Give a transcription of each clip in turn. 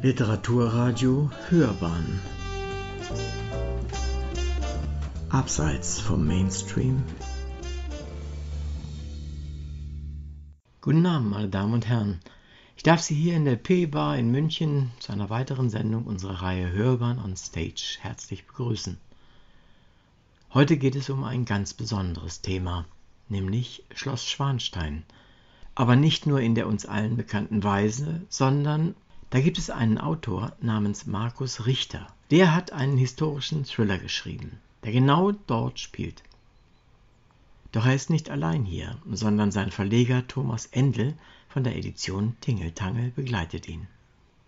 Literaturradio Hörbahn Abseits vom Mainstream Guten Abend, meine Damen und Herren. Ich darf Sie hier in der P-Bar in München zu einer weiteren Sendung unserer Reihe Hörbahn on Stage herzlich begrüßen. Heute geht es um ein ganz besonderes Thema, nämlich Schloss Schwanstein. Aber nicht nur in der uns allen bekannten Weise, sondern da gibt es einen Autor namens Markus Richter. Der hat einen historischen Thriller geschrieben, der genau dort spielt. Doch er ist nicht allein hier, sondern sein Verleger Thomas Endel von der Edition Tingeltangel begleitet ihn.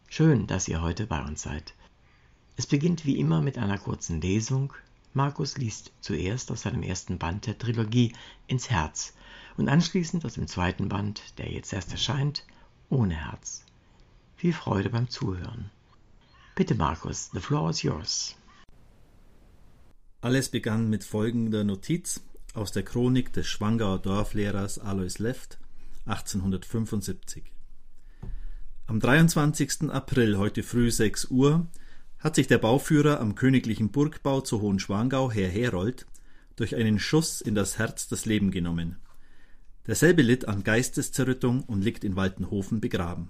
Schön, dass ihr heute bei uns seid. Es beginnt wie immer mit einer kurzen Lesung. Markus liest zuerst aus seinem ersten Band der Trilogie ins Herz und anschließend aus dem zweiten Band, der jetzt erst erscheint, ohne Herz. Viel Freude beim Zuhören. Bitte, Markus, the floor is yours. Alles begann mit folgender Notiz aus der Chronik des Schwangauer Dorflehrers Alois Left 1875. Am 23. April, heute früh 6 Uhr, hat sich der Bauführer am königlichen Burgbau zu Hohenschwangau, Herr Herold, durch einen Schuss in das Herz das Leben genommen. Derselbe litt an Geisteszerrüttung und liegt in Waltenhofen begraben.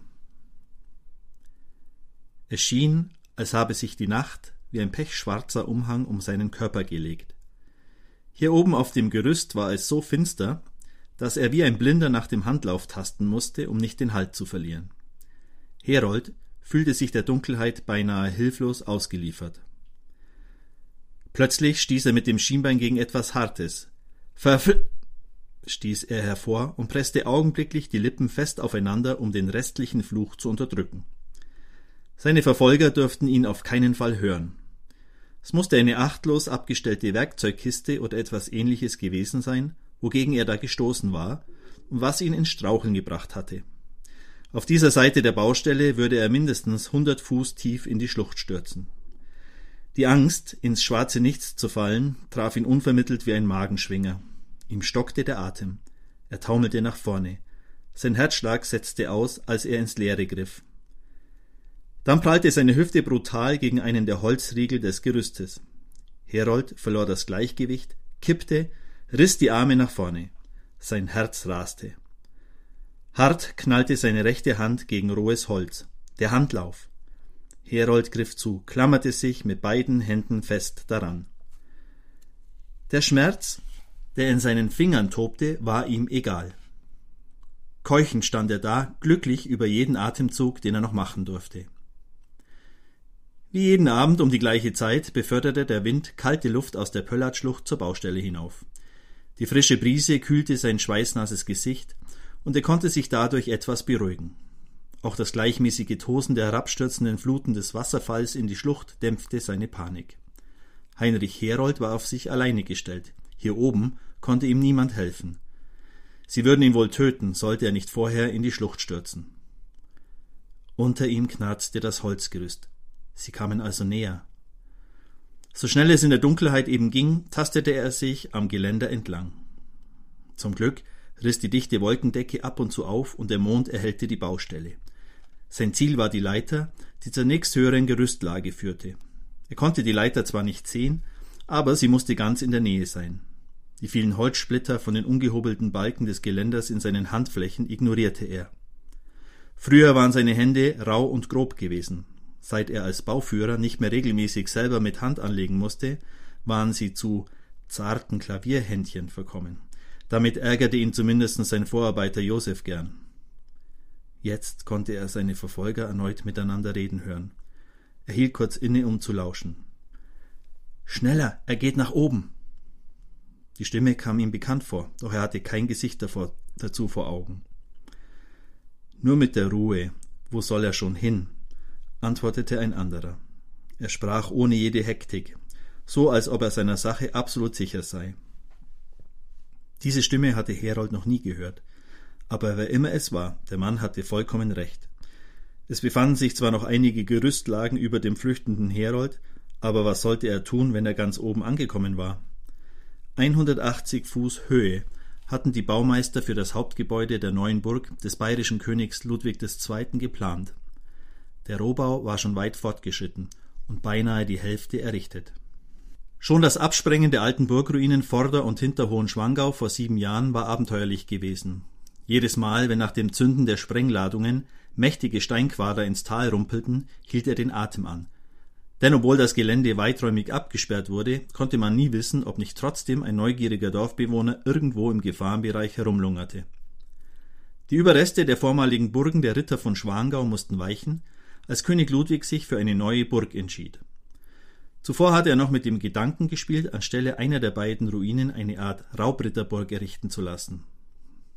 Es schien, als habe sich die Nacht wie ein pechschwarzer Umhang um seinen Körper gelegt. Hier oben auf dem Gerüst war es so finster, dass er wie ein Blinder nach dem Handlauf tasten musste, um nicht den Halt zu verlieren. Herold fühlte sich der Dunkelheit beinahe hilflos ausgeliefert. Plötzlich stieß er mit dem Schienbein gegen etwas Hartes. Verfl stieß er hervor und presste augenblicklich die Lippen fest aufeinander, um den restlichen Fluch zu unterdrücken. Seine Verfolger durften ihn auf keinen Fall hören. Es musste eine achtlos abgestellte Werkzeugkiste oder etwas ähnliches gewesen sein, wogegen er da gestoßen war und was ihn ins Straucheln gebracht hatte. Auf dieser Seite der Baustelle würde er mindestens hundert Fuß tief in die Schlucht stürzen. Die Angst, ins schwarze Nichts zu fallen, traf ihn unvermittelt wie ein Magenschwinger. Ihm stockte der Atem. Er taumelte nach vorne. Sein Herzschlag setzte aus, als er ins Leere griff. Dann prallte seine Hüfte brutal gegen einen der Holzriegel des Gerüstes. Herold verlor das Gleichgewicht, kippte, riss die Arme nach vorne. Sein Herz raste. Hart knallte seine rechte Hand gegen rohes Holz. Der Handlauf. Herold griff zu, klammerte sich mit beiden Händen fest daran. Der Schmerz, der in seinen Fingern tobte, war ihm egal. Keuchend stand er da, glücklich über jeden Atemzug, den er noch machen durfte. Wie jeden Abend um die gleiche Zeit beförderte der Wind kalte Luft aus der Pöllertschlucht zur Baustelle hinauf. Die frische Brise kühlte sein schweißnasses Gesicht, und er konnte sich dadurch etwas beruhigen. Auch das gleichmäßige Tosen der herabstürzenden Fluten des Wasserfalls in die Schlucht dämpfte seine Panik. Heinrich Herold war auf sich alleine gestellt. Hier oben konnte ihm niemand helfen. Sie würden ihn wohl töten, sollte er nicht vorher in die Schlucht stürzen. Unter ihm knarzte das Holzgerüst. Sie kamen also näher. So schnell es in der Dunkelheit eben ging, tastete er sich am Geländer entlang. Zum Glück riss die dichte Wolkendecke ab und zu auf und der Mond erhellte die Baustelle. Sein Ziel war die Leiter, die zur nächsthöheren Gerüstlage führte. Er konnte die Leiter zwar nicht sehen, aber sie musste ganz in der Nähe sein. Die vielen Holzsplitter von den ungehobelten Balken des Geländers in seinen Handflächen ignorierte er. Früher waren seine Hände rau und grob gewesen, Seit er als Bauführer nicht mehr regelmäßig selber mit Hand anlegen musste, waren sie zu zarten Klavierhändchen verkommen. Damit ärgerte ihn zumindest sein Vorarbeiter Josef gern. Jetzt konnte er seine Verfolger erneut miteinander reden hören. Er hielt kurz inne, um zu lauschen. Schneller, er geht nach oben. Die Stimme kam ihm bekannt vor, doch er hatte kein Gesicht davor, dazu vor Augen. Nur mit der Ruhe, wo soll er schon hin? Antwortete ein anderer. Er sprach ohne jede Hektik, so als ob er seiner Sache absolut sicher sei. Diese Stimme hatte Herold noch nie gehört, aber wer immer es war, der Mann hatte vollkommen recht. Es befanden sich zwar noch einige Gerüstlagen über dem flüchtenden Herold, aber was sollte er tun, wenn er ganz oben angekommen war? 180 Fuß Höhe hatten die Baumeister für das Hauptgebäude der neuen Burg des bayerischen Königs Ludwig II. geplant. Der Rohbau war schon weit fortgeschritten und beinahe die Hälfte errichtet. Schon das Absprengen der alten Burgruinen Vorder- und hinter Hohenschwangau vor sieben Jahren war abenteuerlich gewesen. Jedes Mal, wenn nach dem Zünden der Sprengladungen mächtige Steinquader ins Tal rumpelten, hielt er den Atem an. Denn obwohl das Gelände weiträumig abgesperrt wurde, konnte man nie wissen, ob nicht trotzdem ein neugieriger Dorfbewohner irgendwo im Gefahrenbereich herumlungerte. Die Überreste der vormaligen Burgen der Ritter von Schwangau mussten weichen, als König Ludwig sich für eine neue Burg entschied. Zuvor hatte er noch mit dem Gedanken gespielt, anstelle einer der beiden Ruinen eine Art Raubritterburg errichten zu lassen.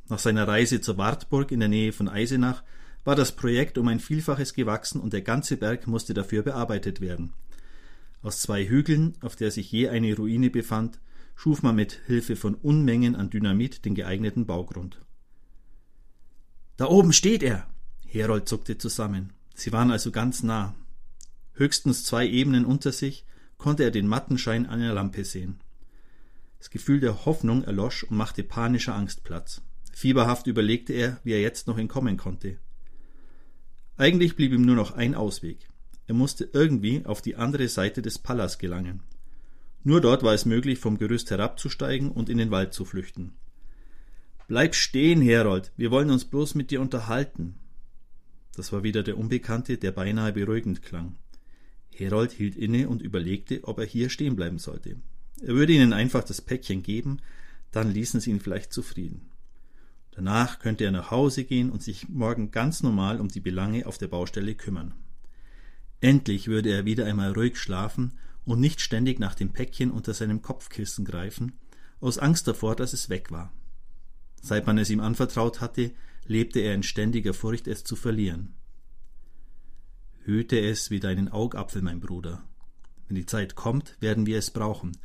Nach seiner Reise zur Wartburg in der Nähe von Eisenach war das Projekt um ein Vielfaches gewachsen und der ganze Berg musste dafür bearbeitet werden. Aus zwei Hügeln, auf der sich je eine Ruine befand, schuf man mit Hilfe von Unmengen an Dynamit den geeigneten Baugrund. Da oben steht er! Herold zuckte zusammen. Sie waren also ganz nah. Höchstens zwei Ebenen unter sich konnte er den matten Schein einer Lampe sehen. Das Gefühl der Hoffnung erlosch und machte panischer Angst Platz. Fieberhaft überlegte er, wie er jetzt noch entkommen konnte. Eigentlich blieb ihm nur noch ein Ausweg. Er musste irgendwie auf die andere Seite des Palas gelangen. Nur dort war es möglich, vom Gerüst herabzusteigen und in den Wald zu flüchten. Bleib stehen, Herold, wir wollen uns bloß mit dir unterhalten. Das war wieder der Unbekannte, der beinahe beruhigend klang. Herold hielt inne und überlegte, ob er hier stehen bleiben sollte. Er würde ihnen einfach das Päckchen geben, dann ließen sie ihn vielleicht zufrieden. Danach könnte er nach Hause gehen und sich morgen ganz normal um die Belange auf der Baustelle kümmern. Endlich würde er wieder einmal ruhig schlafen und nicht ständig nach dem Päckchen unter seinem Kopfkissen greifen, aus Angst davor, dass es weg war. Seit man es ihm anvertraut hatte, lebte er in ständiger Furcht, es zu verlieren. Hüte es wie deinen Augapfel, mein Bruder. Wenn die Zeit kommt, werden wir es brauchen.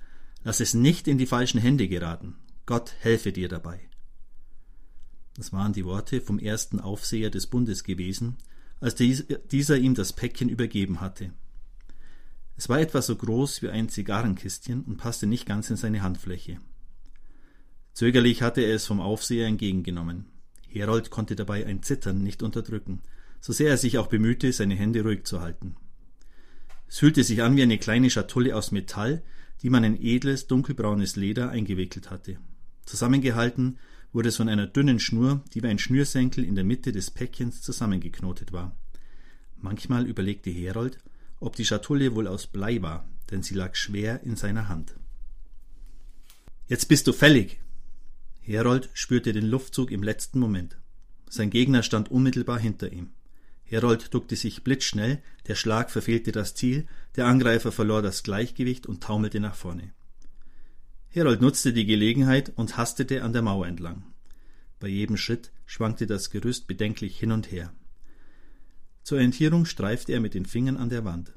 Lass es nicht in die falschen Hände geraten. Gott helfe dir dabei. Das waren die Worte vom ersten Aufseher des Bundes gewesen, als dieser ihm das Päckchen übergeben hatte. Es war etwa so groß wie ein Zigarrenkistchen und passte nicht ganz in seine Handfläche. Zögerlich hatte er es vom Aufseher entgegengenommen. Herold konnte dabei ein Zittern nicht unterdrücken, so sehr er sich auch bemühte, seine Hände ruhig zu halten. Es fühlte sich an wie eine kleine Schatulle aus Metall, die man in edles, dunkelbraunes Leder eingewickelt hatte. Zusammengehalten wurde es von einer dünnen Schnur, die wie ein Schnürsenkel in der Mitte des Päckchens zusammengeknotet war. Manchmal überlegte Herold, ob die Schatulle wohl aus Blei war, denn sie lag schwer in seiner Hand. Jetzt bist du fällig! Herold spürte den Luftzug im letzten Moment. Sein Gegner stand unmittelbar hinter ihm. Herold duckte sich blitzschnell, der Schlag verfehlte das Ziel, der Angreifer verlor das Gleichgewicht und taumelte nach vorne. Herold nutzte die Gelegenheit und hastete an der Mauer entlang. Bei jedem Schritt schwankte das Gerüst bedenklich hin und her. Zur Orientierung streifte er mit den Fingern an der Wand.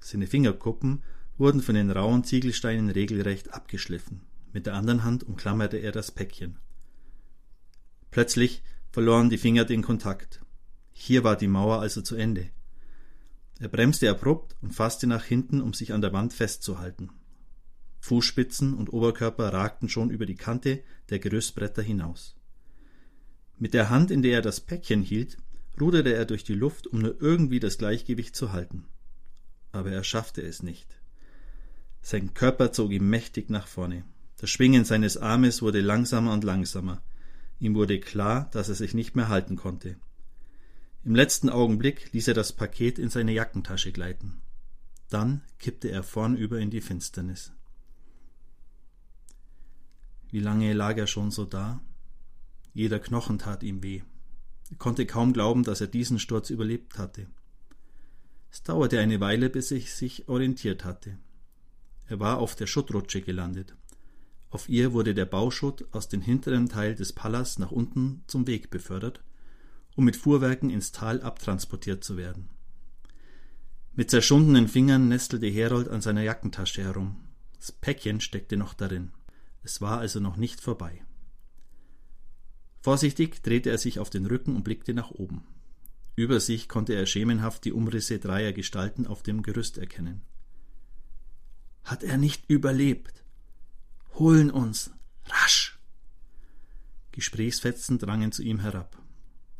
Seine Fingerkuppen wurden von den rauen Ziegelsteinen regelrecht abgeschliffen. Mit der anderen Hand umklammerte er das Päckchen. Plötzlich verloren die Finger den Kontakt. Hier war die Mauer also zu Ende. Er bremste abrupt und fasste nach hinten, um sich an der Wand festzuhalten. Fußspitzen und Oberkörper ragten schon über die Kante der Gerüstbretter hinaus. Mit der Hand, in der er das Päckchen hielt, ruderte er durch die Luft, um nur irgendwie das Gleichgewicht zu halten. Aber er schaffte es nicht. Sein Körper zog ihm mächtig nach vorne. Das Schwingen seines Armes wurde langsamer und langsamer. Ihm wurde klar, dass er sich nicht mehr halten konnte. Im letzten Augenblick ließ er das Paket in seine Jackentasche gleiten. Dann kippte er vornüber in die Finsternis. Wie lange lag er schon so da? Jeder Knochen tat ihm weh. Er konnte kaum glauben, dass er diesen Sturz überlebt hatte. Es dauerte eine Weile, bis er sich orientiert hatte. Er war auf der Schuttrutsche gelandet. Auf ihr wurde der Bauschutt aus dem hinteren Teil des Palas nach unten zum Weg befördert um mit Fuhrwerken ins Tal abtransportiert zu werden. Mit zerschundenen Fingern nestelte Herold an seiner Jackentasche herum. Das Päckchen steckte noch darin. Es war also noch nicht vorbei. Vorsichtig drehte er sich auf den Rücken und blickte nach oben. Über sich konnte er schemenhaft die Umrisse dreier Gestalten auf dem Gerüst erkennen. Hat er nicht überlebt? Holen uns! Rasch! Gesprächsfetzen drangen zu ihm herab.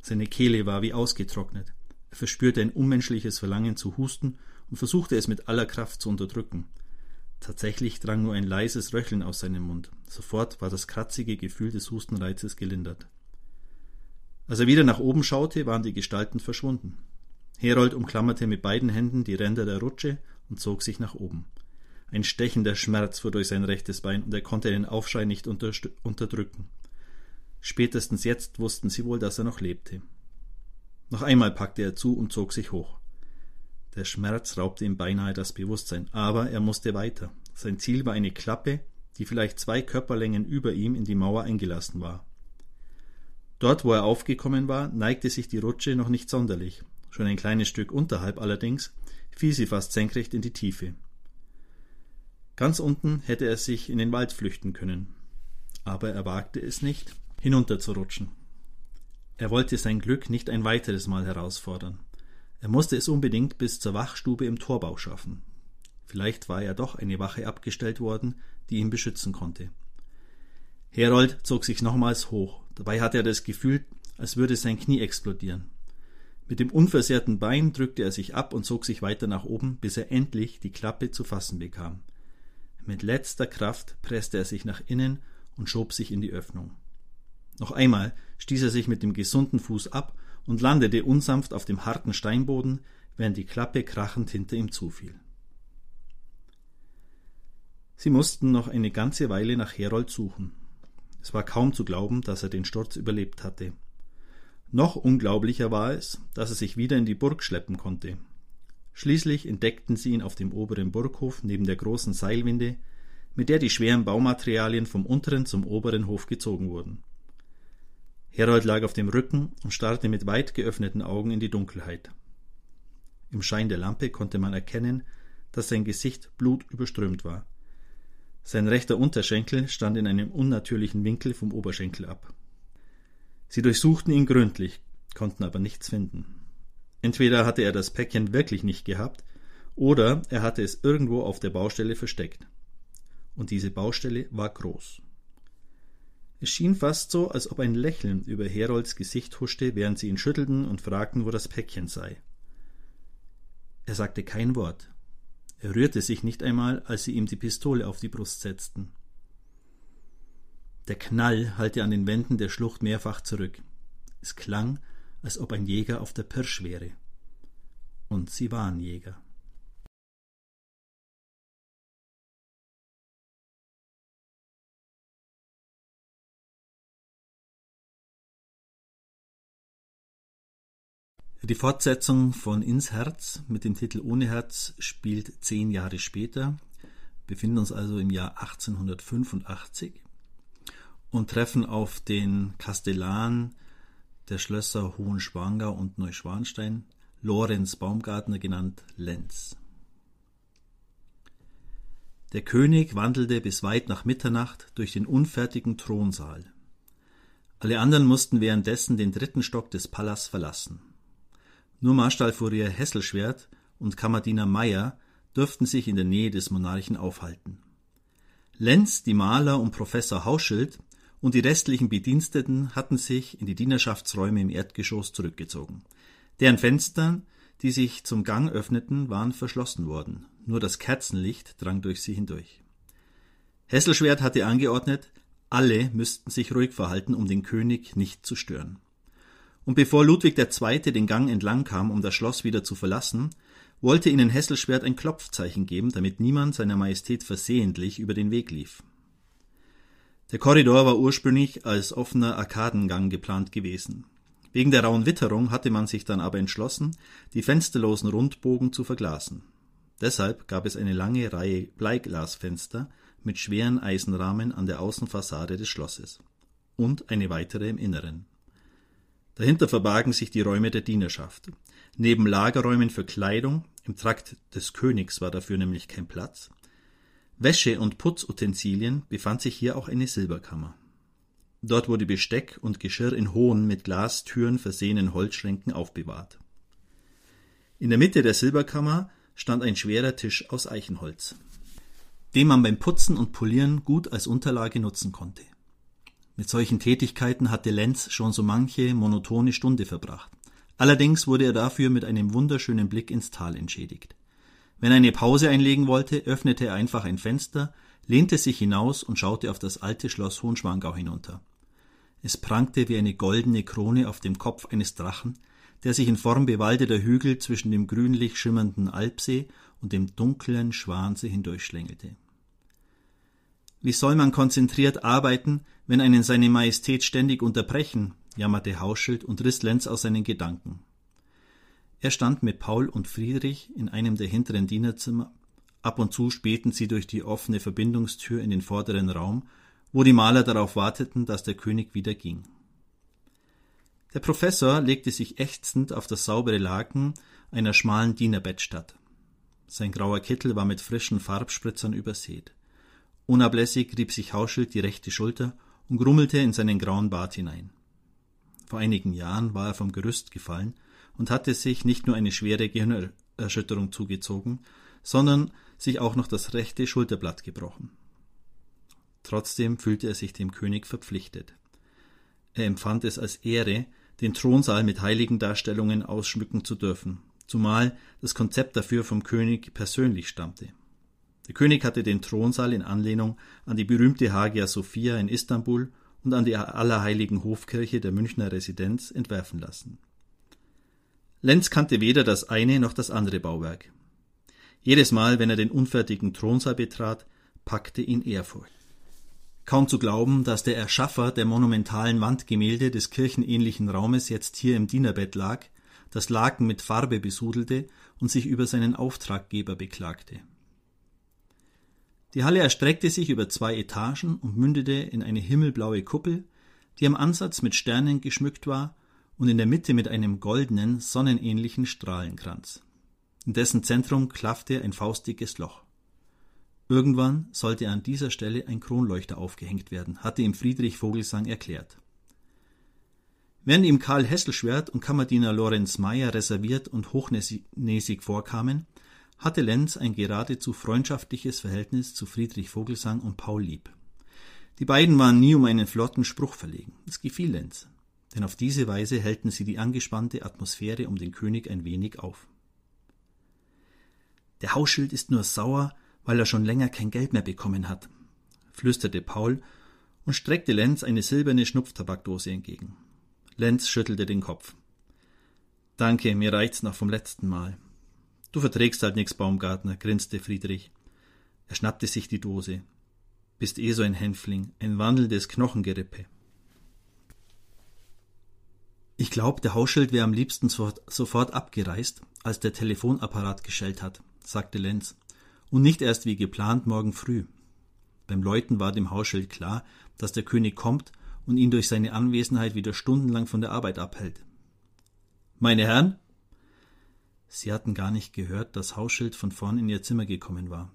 Seine Kehle war wie ausgetrocknet. Er verspürte ein unmenschliches Verlangen zu husten und versuchte es mit aller Kraft zu unterdrücken. Tatsächlich drang nur ein leises Röcheln aus seinem Mund. Sofort war das kratzige Gefühl des Hustenreizes gelindert. Als er wieder nach oben schaute, waren die Gestalten verschwunden. Herold umklammerte mit beiden Händen die Ränder der Rutsche und zog sich nach oben. Ein stechender Schmerz fuhr durch sein rechtes Bein und er konnte den Aufschrei nicht unterdrücken. Spätestens jetzt wussten sie wohl, dass er noch lebte. Noch einmal packte er zu und zog sich hoch. Der Schmerz raubte ihm beinahe das Bewusstsein, aber er musste weiter. Sein Ziel war eine Klappe, die vielleicht zwei Körperlängen über ihm in die Mauer eingelassen war. Dort, wo er aufgekommen war, neigte sich die Rutsche noch nicht sonderlich. Schon ein kleines Stück unterhalb allerdings fiel sie fast senkrecht in die Tiefe. Ganz unten hätte er sich in den Wald flüchten können. Aber er wagte es nicht, hinunterzurutschen. Er wollte sein Glück nicht ein weiteres Mal herausfordern. Er musste es unbedingt bis zur Wachstube im Torbau schaffen. Vielleicht war ja doch eine Wache abgestellt worden, die ihn beschützen konnte. Herold zog sich nochmals hoch. Dabei hatte er das Gefühl, als würde sein Knie explodieren. Mit dem unversehrten Bein drückte er sich ab und zog sich weiter nach oben, bis er endlich die Klappe zu fassen bekam. Mit letzter Kraft presste er sich nach innen und schob sich in die Öffnung. Noch einmal stieß er sich mit dem gesunden Fuß ab und landete unsanft auf dem harten Steinboden, während die Klappe krachend hinter ihm zufiel. Sie mussten noch eine ganze Weile nach Herold suchen. Es war kaum zu glauben, dass er den Sturz überlebt hatte. Noch unglaublicher war es, dass er sich wieder in die Burg schleppen konnte. Schließlich entdeckten sie ihn auf dem oberen Burghof neben der großen Seilwinde, mit der die schweren Baumaterialien vom unteren zum oberen Hof gezogen wurden. Herold lag auf dem Rücken und starrte mit weit geöffneten Augen in die Dunkelheit. Im Schein der Lampe konnte man erkennen, dass sein Gesicht blutüberströmt war. Sein rechter Unterschenkel stand in einem unnatürlichen Winkel vom Oberschenkel ab. Sie durchsuchten ihn gründlich, konnten aber nichts finden. Entweder hatte er das Päckchen wirklich nicht gehabt, oder er hatte es irgendwo auf der Baustelle versteckt. Und diese Baustelle war groß. Es schien fast so, als ob ein Lächeln über Herolds Gesicht huschte, während sie ihn schüttelten und fragten, wo das Päckchen sei. Er sagte kein Wort. Er rührte sich nicht einmal, als sie ihm die Pistole auf die Brust setzten. Der Knall hallte an den Wänden der Schlucht mehrfach zurück. Es klang, als ob ein Jäger auf der Pirsch wäre. Und sie waren Jäger. Die Fortsetzung von Ins Herz mit dem Titel Ohne Herz spielt zehn Jahre später, befinden uns also im Jahr 1885 und treffen auf den Kastellan der Schlösser Hohenschwangau und Neuschwanstein, Lorenz Baumgartner genannt Lenz. Der König wandelte bis weit nach Mitternacht durch den unfertigen Thronsaal. Alle anderen mussten währenddessen den dritten Stock des Palas verlassen. Nur Marstallfurier Hesselschwert und Kammerdiener Meyer dürften sich in der Nähe des Monarchen aufhalten. Lenz, die Maler und Professor Hauschild und die restlichen Bediensteten hatten sich in die Dienerschaftsräume im Erdgeschoss zurückgezogen. Deren Fenster, die sich zum Gang öffneten, waren verschlossen worden. Nur das Kerzenlicht drang durch sie hindurch. Hesselschwert hatte angeordnet, alle müssten sich ruhig verhalten, um den König nicht zu stören und bevor Ludwig II. den Gang entlang kam, um das Schloss wieder zu verlassen, wollte ihnen Hesselschwert ein Klopfzeichen geben, damit niemand seiner Majestät versehentlich über den Weg lief. Der Korridor war ursprünglich als offener Arkadengang geplant gewesen. Wegen der rauen Witterung hatte man sich dann aber entschlossen, die fensterlosen Rundbogen zu verglasen. Deshalb gab es eine lange Reihe Bleiglasfenster mit schweren Eisenrahmen an der Außenfassade des Schlosses und eine weitere im Inneren. Dahinter verbargen sich die Räume der Dienerschaft. Neben Lagerräumen für Kleidung, im Trakt des Königs war dafür nämlich kein Platz, Wäsche- und Putzutensilien befand sich hier auch eine Silberkammer. Dort wurde Besteck und Geschirr in hohen, mit Glastüren versehenen Holzschränken aufbewahrt. In der Mitte der Silberkammer stand ein schwerer Tisch aus Eichenholz, den man beim Putzen und Polieren gut als Unterlage nutzen konnte. Mit solchen Tätigkeiten hatte Lenz schon so manche monotone Stunde verbracht. Allerdings wurde er dafür mit einem wunderschönen Blick ins Tal entschädigt. Wenn er eine Pause einlegen wollte, öffnete er einfach ein Fenster, lehnte sich hinaus und schaute auf das alte Schloss Hohenschwangau hinunter. Es prangte wie eine goldene Krone auf dem Kopf eines Drachen, der sich in Form bewaldeter Hügel zwischen dem grünlich schimmernden Alpsee und dem dunklen Schwansee hindurchschlängelte. Wie soll man konzentriert arbeiten, wenn einen seine Majestät ständig unterbrechen, jammerte Hauschild und riss Lenz aus seinen Gedanken. Er stand mit Paul und Friedrich in einem der hinteren Dienerzimmer. Ab und zu spähten sie durch die offene Verbindungstür in den vorderen Raum, wo die Maler darauf warteten, dass der König wieder ging. Der Professor legte sich ächzend auf das saubere Laken einer schmalen Dienerbettstatt. Sein grauer Kittel war mit frischen Farbspritzern übersät. Unablässig rieb sich Hauschild die rechte Schulter und grummelte in seinen grauen Bart hinein. Vor einigen Jahren war er vom Gerüst gefallen und hatte sich nicht nur eine schwere Gehirnerschütterung zugezogen, sondern sich auch noch das rechte Schulterblatt gebrochen. Trotzdem fühlte er sich dem König verpflichtet. Er empfand es als Ehre, den Thronsaal mit heiligen Darstellungen ausschmücken zu dürfen, zumal das Konzept dafür vom König persönlich stammte. Der König hatte den Thronsaal in Anlehnung an die berühmte Hagia Sophia in Istanbul und an die Allerheiligen Hofkirche der Münchner Residenz entwerfen lassen. Lenz kannte weder das eine noch das andere Bauwerk. Jedes Mal, wenn er den unfertigen Thronsaal betrat, packte ihn Ehrfurcht. Kaum zu glauben, dass der Erschaffer der monumentalen Wandgemälde des kirchenähnlichen Raumes jetzt hier im Dienerbett lag, das Laken mit Farbe besudelte und sich über seinen Auftraggeber beklagte. Die Halle erstreckte sich über zwei Etagen und mündete in eine himmelblaue Kuppel, die am Ansatz mit Sternen geschmückt war und in der Mitte mit einem goldenen, sonnenähnlichen Strahlenkranz. In dessen Zentrum klaffte ein faustdickes Loch. Irgendwann sollte an dieser Stelle ein Kronleuchter aufgehängt werden, hatte ihm Friedrich Vogelsang erklärt. Während ihm Karl Hesselschwert und Kammerdiener Lorenz Meyer reserviert und hochnäsig vorkamen, hatte Lenz ein geradezu freundschaftliches Verhältnis zu Friedrich Vogelsang und Paul Lieb. Die beiden waren nie um einen flotten Spruch verlegen. Es gefiel Lenz, denn auf diese Weise hellten sie die angespannte Atmosphäre um den König ein wenig auf. Der Hausschild ist nur sauer, weil er schon länger kein Geld mehr bekommen hat, flüsterte Paul und streckte Lenz eine silberne Schnupftabakdose entgegen. Lenz schüttelte den Kopf. Danke, mir reicht's noch vom letzten Mal. Du verträgst halt nix, Baumgartner, grinste Friedrich. Er schnappte sich die Dose. Bist eh so ein Hänfling, ein wandelndes Knochengerippe. Ich glaub, der Hausschild wäre am liebsten sofort abgereist, als der Telefonapparat geschellt hat, sagte Lenz. Und nicht erst wie geplant morgen früh. Beim Läuten war dem Hausschild klar, dass der König kommt und ihn durch seine Anwesenheit wieder stundenlang von der Arbeit abhält. Meine Herren, Sie hatten gar nicht gehört, dass Hausschild von vorn in ihr Zimmer gekommen war.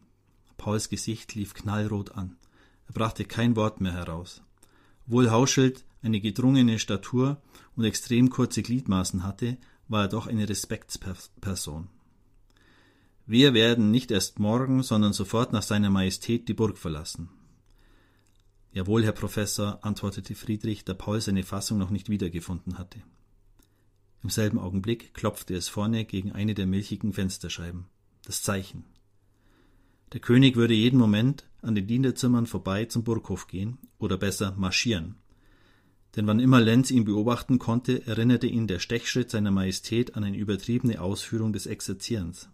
Pauls Gesicht lief knallrot an. Er brachte kein Wort mehr heraus. Obwohl Hausschild eine gedrungene Statur und extrem kurze Gliedmaßen hatte, war er doch eine Respektsperson. Wir werden nicht erst morgen, sondern sofort nach seiner Majestät die Burg verlassen. Jawohl, Herr Professor, antwortete Friedrich, da Paul seine Fassung noch nicht wiedergefunden hatte. Im selben Augenblick klopfte es vorne gegen eine der milchigen Fensterscheiben. Das Zeichen. Der König würde jeden Moment an den Dienerzimmern vorbei zum Burghof gehen, oder besser marschieren. Denn wann immer Lenz ihn beobachten konnte, erinnerte ihn der Stechschritt seiner Majestät an eine übertriebene Ausführung des Exerzierens.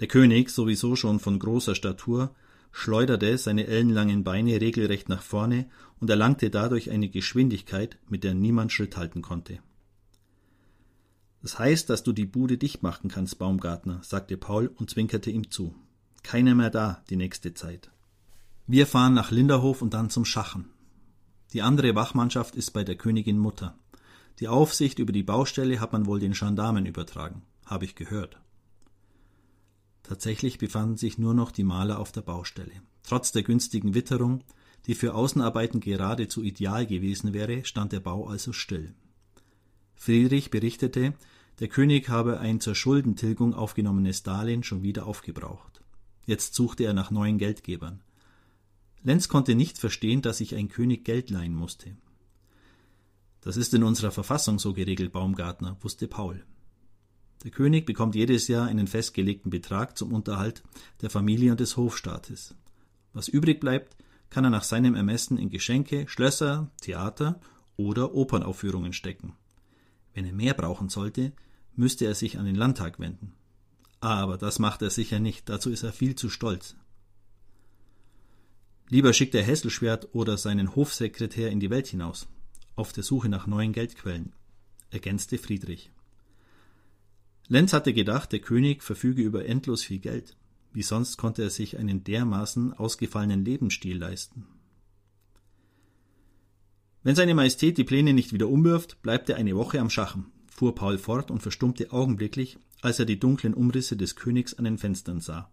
Der König, sowieso schon von großer Statur, schleuderte seine ellenlangen Beine regelrecht nach vorne und erlangte dadurch eine Geschwindigkeit, mit der niemand Schritt halten konnte. Das heißt, dass du die Bude dicht machen kannst, Baumgartner, sagte Paul und zwinkerte ihm zu. Keiner mehr da, die nächste Zeit. Wir fahren nach Linderhof und dann zum Schachen. Die andere Wachmannschaft ist bei der Königin Mutter. Die Aufsicht über die Baustelle hat man wohl den Gendarmen übertragen, habe ich gehört. Tatsächlich befanden sich nur noch die Maler auf der Baustelle. Trotz der günstigen Witterung, die für Außenarbeiten geradezu ideal gewesen wäre, stand der Bau also still. Friedrich berichtete, der König habe ein zur Schuldentilgung aufgenommenes Darlehen schon wieder aufgebraucht. Jetzt suchte er nach neuen Geldgebern. Lenz konnte nicht verstehen, dass sich ein König Geld leihen musste. Das ist in unserer Verfassung so geregelt, Baumgartner, wusste Paul. Der König bekommt jedes Jahr einen festgelegten Betrag zum Unterhalt der Familie und des Hofstaates. Was übrig bleibt, kann er nach seinem Ermessen in Geschenke, Schlösser, Theater oder Opernaufführungen stecken. Wenn er mehr brauchen sollte, müsste er sich an den Landtag wenden. Aber das macht er sicher nicht, dazu ist er viel zu stolz. Lieber schickt er Hesselschwert oder seinen Hofsekretär in die Welt hinaus, auf der Suche nach neuen Geldquellen, ergänzte Friedrich. Lenz hatte gedacht, der König verfüge über endlos viel Geld. Wie sonst konnte er sich einen dermaßen ausgefallenen Lebensstil leisten? Wenn seine Majestät die Pläne nicht wieder umwirft, bleibt er eine Woche am Schachen, fuhr Paul fort und verstummte augenblicklich, als er die dunklen Umrisse des Königs an den Fenstern sah.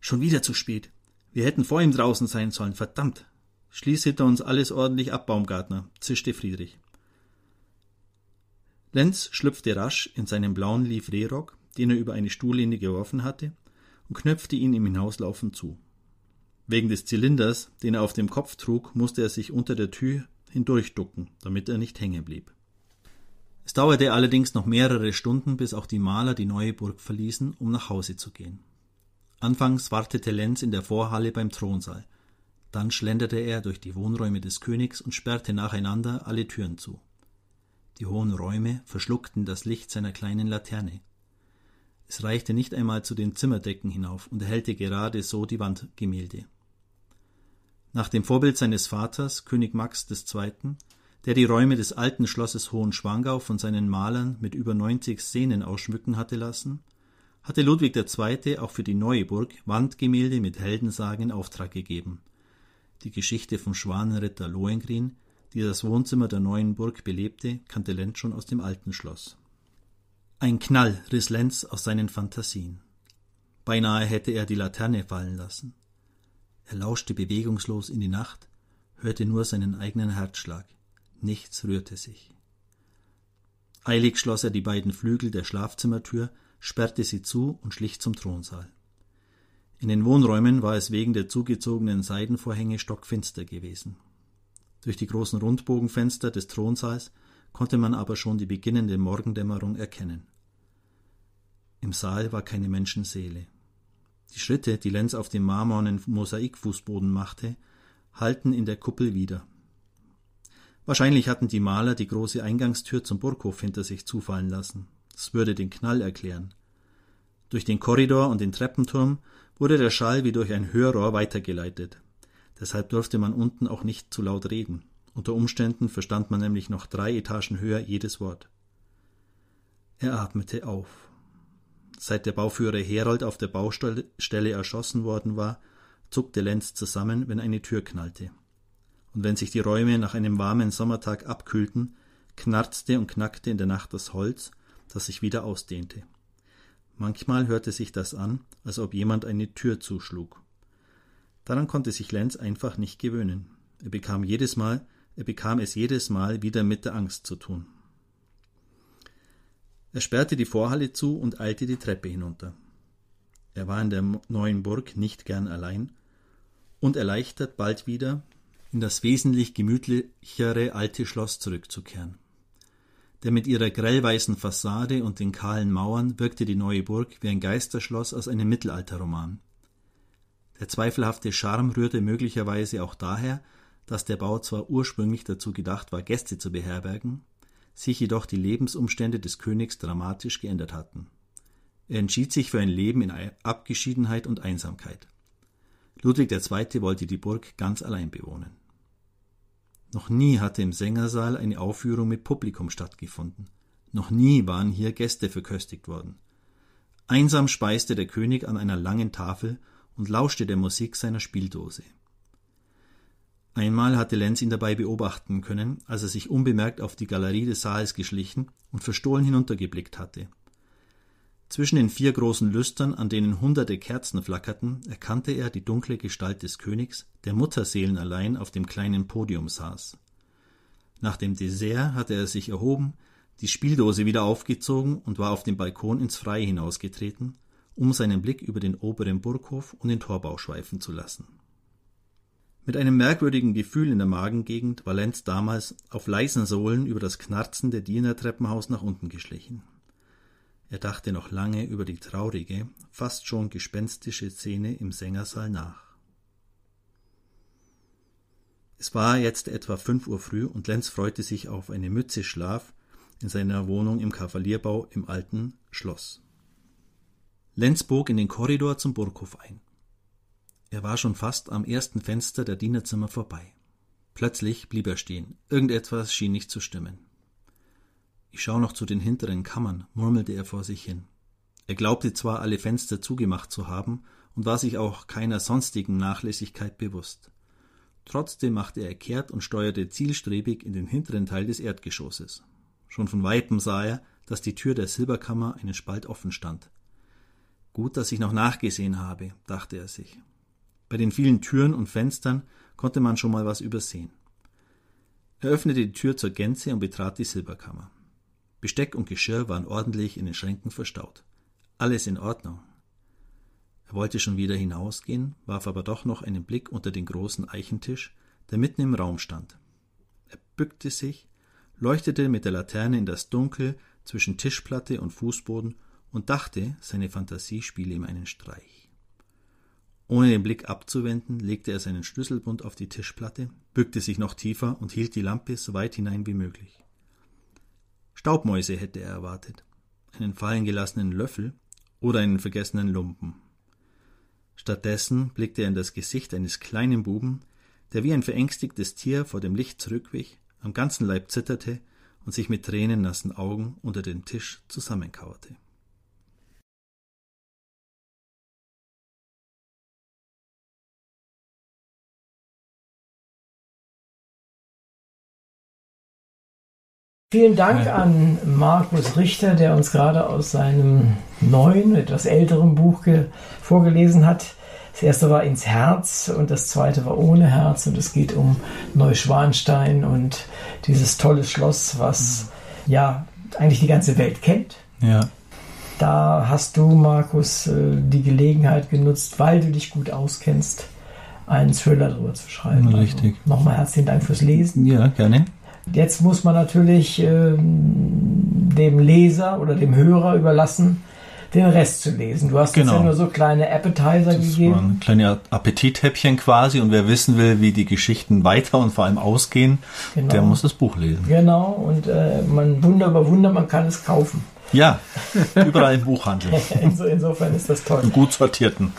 Schon wieder zu spät. Wir hätten vor ihm draußen sein sollen, verdammt. Schließ hinter uns alles ordentlich ab, Baumgartner, zischte Friedrich. Lenz schlüpfte rasch in seinen blauen Livrehrock, den er über eine Stuhllehne geworfen hatte, und knöpfte ihn im Hinauslaufen zu. Wegen des Zylinders, den er auf dem Kopf trug, musste er sich unter der Tür hindurchducken, damit er nicht hängen blieb. Es dauerte allerdings noch mehrere Stunden, bis auch die Maler die neue Burg verließen, um nach Hause zu gehen. Anfangs wartete Lenz in der Vorhalle beim Thronsaal. Dann schlenderte er durch die Wohnräume des Königs und sperrte nacheinander alle Türen zu. Die hohen Räume verschluckten das Licht seiner kleinen Laterne. Es reichte nicht einmal zu den Zimmerdecken hinauf und erhellte gerade so die Wandgemälde. Nach dem Vorbild seines Vaters, König Max II., der die Räume des alten Schlosses Hohenschwangau von seinen Malern mit über 90 Szenen ausschmücken hatte lassen, hatte Ludwig II. auch für die neue Burg Wandgemälde mit Heldensagen in Auftrag gegeben. Die Geschichte vom Schwanenritter Lohengrin, die das Wohnzimmer der neuen Burg belebte, kannte Lenz schon aus dem alten Schloss. Ein Knall riss Lenz aus seinen Phantasien. Beinahe hätte er die Laterne fallen lassen. Er lauschte bewegungslos in die Nacht, hörte nur seinen eigenen Herzschlag. Nichts rührte sich. Eilig schloss er die beiden Flügel der Schlafzimmertür, sperrte sie zu und schlich zum Thronsaal. In den Wohnräumen war es wegen der zugezogenen Seidenvorhänge stockfinster gewesen. Durch die großen Rundbogenfenster des Thronsaals konnte man aber schon die beginnende Morgendämmerung erkennen. Im Saal war keine Menschenseele. Die Schritte, die Lenz auf dem marmornen Mosaikfußboden machte, hallten in der Kuppel wieder. Wahrscheinlich hatten die Maler die große Eingangstür zum Burghof hinter sich zufallen lassen. Das würde den Knall erklären. Durch den Korridor und den Treppenturm wurde der Schall wie durch ein Hörrohr weitergeleitet. Deshalb durfte man unten auch nicht zu laut reden. Unter Umständen verstand man nämlich noch drei Etagen höher jedes Wort. Er atmete auf. Seit der Bauführer Herold auf der Baustelle erschossen worden war, zuckte Lenz zusammen, wenn eine Tür knallte. Und wenn sich die Räume nach einem warmen Sommertag abkühlten, knarzte und knackte in der Nacht das Holz, das sich wieder ausdehnte. Manchmal hörte sich das an, als ob jemand eine Tür zuschlug. Daran konnte sich Lenz einfach nicht gewöhnen. Er bekam jedes Mal, er bekam es jedes Mal wieder mit der Angst zu tun. Er sperrte die Vorhalle zu und eilte die Treppe hinunter. Er war in der neuen Burg nicht gern allein und erleichtert bald wieder in das wesentlich gemütlichere alte Schloss zurückzukehren. Denn mit ihrer grellweißen Fassade und den kahlen Mauern wirkte die neue Burg wie ein Geisterschloss aus einem Mittelalterroman. Der zweifelhafte Charme rührte möglicherweise auch daher, dass der Bau zwar ursprünglich dazu gedacht war, Gäste zu beherbergen, sich jedoch die Lebensumstände des Königs dramatisch geändert hatten. Er entschied sich für ein Leben in Abgeschiedenheit und Einsamkeit. Ludwig II. wollte die Burg ganz allein bewohnen. Noch nie hatte im Sängersaal eine Aufführung mit Publikum stattgefunden. Noch nie waren hier Gäste verköstigt worden. Einsam speiste der König an einer langen Tafel und lauschte der Musik seiner Spieldose. Einmal hatte Lenz ihn dabei beobachten können, als er sich unbemerkt auf die Galerie des Saals geschlichen und verstohlen hinuntergeblickt hatte. Zwischen den vier großen Lüstern, an denen hunderte Kerzen flackerten, erkannte er die dunkle Gestalt des Königs, der Mutterseelen allein auf dem kleinen Podium saß. Nach dem Dessert hatte er sich erhoben, die Spieldose wieder aufgezogen und war auf dem Balkon ins Freie hinausgetreten, um seinen Blick über den oberen Burghof und den Torbau schweifen zu lassen. Mit einem merkwürdigen Gefühl in der Magengegend war Lenz damals auf leisen Sohlen über das Knarzen der Dienertreppenhaus nach unten geschlichen. Er dachte noch lange über die traurige, fast schon gespenstische Szene im Sängersaal nach. Es war jetzt etwa fünf Uhr früh und Lenz freute sich auf eine Mütze Schlaf in seiner Wohnung im Kavalierbau im alten Schloss. Lenz bog in den Korridor zum Burghof ein. Er war schon fast am ersten Fenster der Dienerzimmer vorbei. Plötzlich blieb er stehen. Irgendetwas schien nicht zu stimmen. Ich schau noch zu den hinteren Kammern, murmelte er vor sich hin. Er glaubte zwar, alle Fenster zugemacht zu haben und war sich auch keiner sonstigen Nachlässigkeit bewusst. Trotzdem machte er kehrt und steuerte zielstrebig in den hinteren Teil des Erdgeschosses. Schon von weitem sah er, dass die Tür der Silberkammer einen Spalt offen stand. Gut, dass ich noch nachgesehen habe, dachte er sich. Bei den vielen Türen und Fenstern konnte man schon mal was übersehen. Er öffnete die Tür zur Gänze und betrat die Silberkammer. Besteck und Geschirr waren ordentlich in den Schränken verstaut. Alles in Ordnung. Er wollte schon wieder hinausgehen, warf aber doch noch einen Blick unter den großen Eichentisch, der mitten im Raum stand. Er bückte sich, leuchtete mit der Laterne in das Dunkel zwischen Tischplatte und Fußboden und dachte, seine Fantasie spiele ihm einen Streich. Ohne den Blick abzuwenden, legte er seinen Schlüsselbund auf die Tischplatte, bückte sich noch tiefer und hielt die Lampe so weit hinein wie möglich. Staubmäuse hätte er erwartet, einen fallen gelassenen Löffel oder einen vergessenen Lumpen. Stattdessen blickte er in das Gesicht eines kleinen Buben, der wie ein verängstigtes Tier vor dem Licht zurückwich, am ganzen Leib zitterte und sich mit tränennassen Augen unter den Tisch zusammenkauerte. Vielen Dank an Markus Richter, der uns gerade aus seinem neuen, etwas älteren Buch vorgelesen hat. Das erste war ins Herz und das zweite war ohne Herz und es geht um Neuschwanstein und dieses tolle Schloss, was ja eigentlich die ganze Welt kennt. Ja. Da hast du, Markus, äh, die Gelegenheit genutzt, weil du dich gut auskennst, einen Thriller darüber zu schreiben. Richtig. Also nochmal herzlichen Dank fürs Lesen. Ja, gerne. Jetzt muss man natürlich äh, dem Leser oder dem Hörer überlassen, den Rest zu lesen. Du hast genau. uns ja nur so kleine Appetizer das gegeben. Kleine Appetithäppchen quasi und wer wissen will, wie die Geschichten weiter und vor allem ausgehen, genau. der muss das Buch lesen. Genau, und äh, man Wunder über Wunder, man kann es kaufen. Ja, überall im Buchhandel. Insofern ist das toll. Gut sortierten.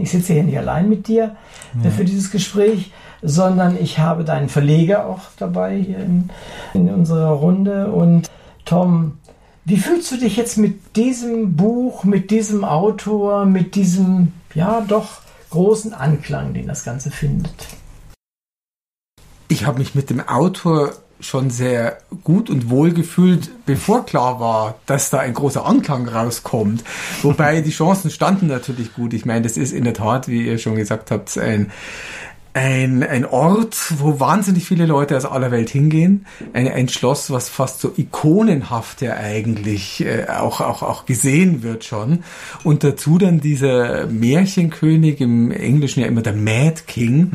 Ich sitze hier nicht allein mit dir ja. für dieses Gespräch sondern ich habe deinen Verleger auch dabei hier in, in unserer Runde. Und Tom, wie fühlst du dich jetzt mit diesem Buch, mit diesem Autor, mit diesem, ja, doch großen Anklang, den das Ganze findet? Ich habe mich mit dem Autor schon sehr gut und wohl gefühlt, bevor klar war, dass da ein großer Anklang rauskommt. Wobei die Chancen standen natürlich gut. Ich meine, das ist in der Tat, wie ihr schon gesagt habt, ein ein, ein Ort, wo wahnsinnig viele Leute aus aller Welt hingehen. Ein, ein Schloss, was fast so ikonenhaft ja eigentlich äh, auch, auch, auch gesehen wird schon. Und dazu dann dieser Märchenkönig, im Englischen ja immer der Mad King,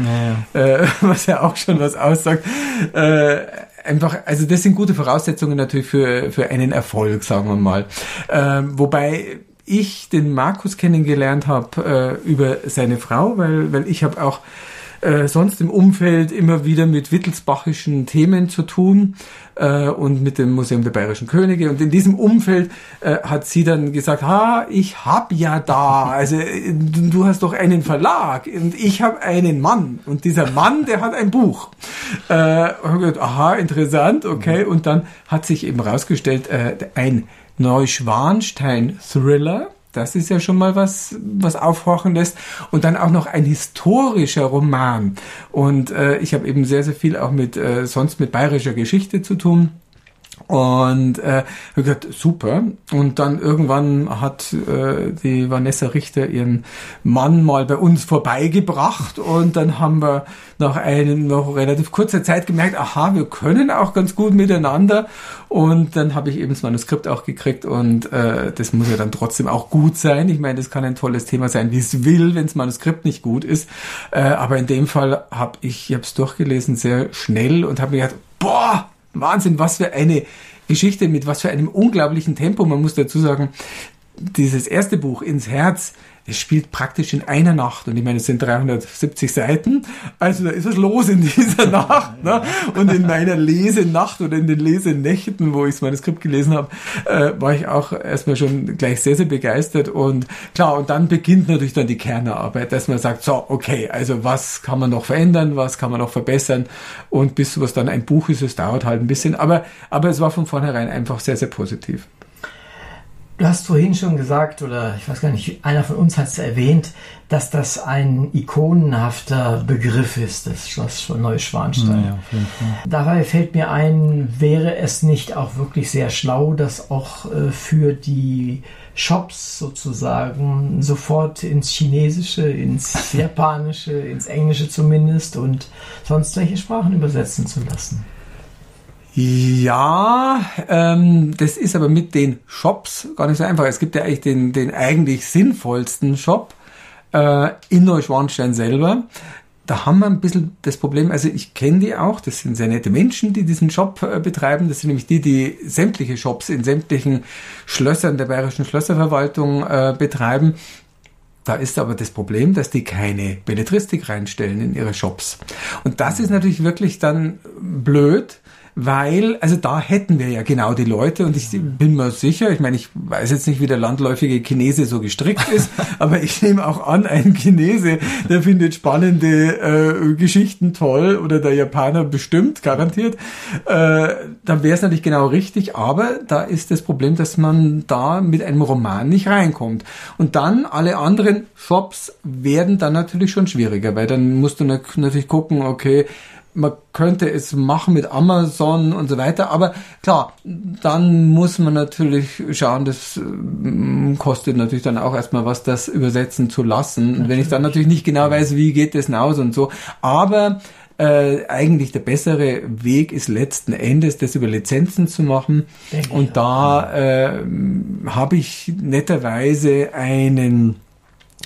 ja, ja. Äh, was ja auch schon was aussagt. Äh, einfach, also das sind gute Voraussetzungen natürlich für, für einen Erfolg, sagen wir mal. Ähm, wobei ich den Markus kennengelernt habe äh, über seine Frau, weil, weil ich habe auch äh, sonst im Umfeld immer wieder mit wittelsbachischen Themen zu tun äh, und mit dem Museum der Bayerischen Könige. Und in diesem Umfeld äh, hat sie dann gesagt, ha, ich hab ja da, also du hast doch einen Verlag und ich habe einen Mann und dieser Mann, der hat ein Buch. Äh, gedacht, aha, interessant, okay. Und dann hat sich eben rausgestellt, äh, ein Neuschwanstein-Thriller das ist ja schon mal was, was aufhorchen lässt. Und dann auch noch ein historischer Roman. Und äh, ich habe eben sehr, sehr viel auch mit äh, sonst mit bayerischer Geschichte zu tun. Und äh, habe gesagt, super. Und dann irgendwann hat äh, die Vanessa Richter ihren Mann mal bei uns vorbeigebracht und dann haben wir nach einem noch relativ kurzer Zeit gemerkt, aha, wir können auch ganz gut miteinander. Und dann habe ich eben das Manuskript auch gekriegt und äh, das muss ja dann trotzdem auch gut sein. Ich meine, das kann ein tolles Thema sein, wie es will, wenn das Manuskript nicht gut ist. Äh, aber in dem Fall habe ich, ich habe es durchgelesen sehr schnell und habe mir gedacht, boah, Wahnsinn, was für eine Geschichte mit was für einem unglaublichen Tempo. Man muss dazu sagen, dieses erste Buch ins Herz, es spielt praktisch in einer Nacht. Und ich meine, es sind 370 Seiten. Also da ist was los in dieser Nacht. Ne? Und in meiner Lesenacht oder in den Lesenächten, wo ich das Manuskript gelesen habe, äh, war ich auch erstmal schon gleich sehr, sehr begeistert. Und klar, und dann beginnt natürlich dann die Kernarbeit, dass man sagt, so, okay, also was kann man noch verändern, was kann man noch verbessern. Und bis sowas dann ein Buch ist, es dauert halt ein bisschen. Aber, aber es war von vornherein einfach sehr, sehr positiv. Du hast vorhin schon gesagt, oder ich weiß gar nicht, einer von uns hat es erwähnt, dass das ein ikonenhafter Begriff ist, das Schloss von Neuschwanstein. Ja, Dabei fällt mir ein, wäre es nicht auch wirklich sehr schlau, das auch äh, für die Shops sozusagen sofort ins Chinesische, ins Japanische, ins Englische zumindest und sonst welche Sprachen übersetzen zu lassen? Ja, ähm, das ist aber mit den Shops gar nicht so einfach. Es gibt ja eigentlich den, den eigentlich sinnvollsten Shop äh, in Neuschwanstein selber. Da haben wir ein bisschen das Problem, also ich kenne die auch, das sind sehr nette Menschen, die diesen Shop äh, betreiben. Das sind nämlich die, die sämtliche Shops in sämtlichen Schlössern der Bayerischen Schlösserverwaltung äh, betreiben. Da ist aber das Problem, dass die keine Belletristik reinstellen in ihre Shops. Und das ist natürlich wirklich dann blöd, weil, also da hätten wir ja genau die Leute und ich bin mir sicher, ich meine, ich weiß jetzt nicht, wie der landläufige Chinese so gestrickt ist, aber ich nehme auch an, ein Chinese, der findet spannende äh, Geschichten toll oder der Japaner bestimmt, garantiert, äh, dann wäre es natürlich genau richtig, aber da ist das Problem, dass man da mit einem Roman nicht reinkommt. Und dann alle anderen Shops werden dann natürlich schon schwieriger, weil dann musst du natürlich gucken, okay, man könnte es machen mit Amazon und so weiter, aber klar, dann muss man natürlich schauen, das äh, kostet natürlich dann auch erstmal was, das übersetzen zu lassen. Natürlich. Wenn ich dann natürlich nicht genau weiß, wie geht das aus und so, aber äh, eigentlich der bessere Weg ist letzten Endes, das über Lizenzen zu machen. Denke und da äh, habe ich netterweise einen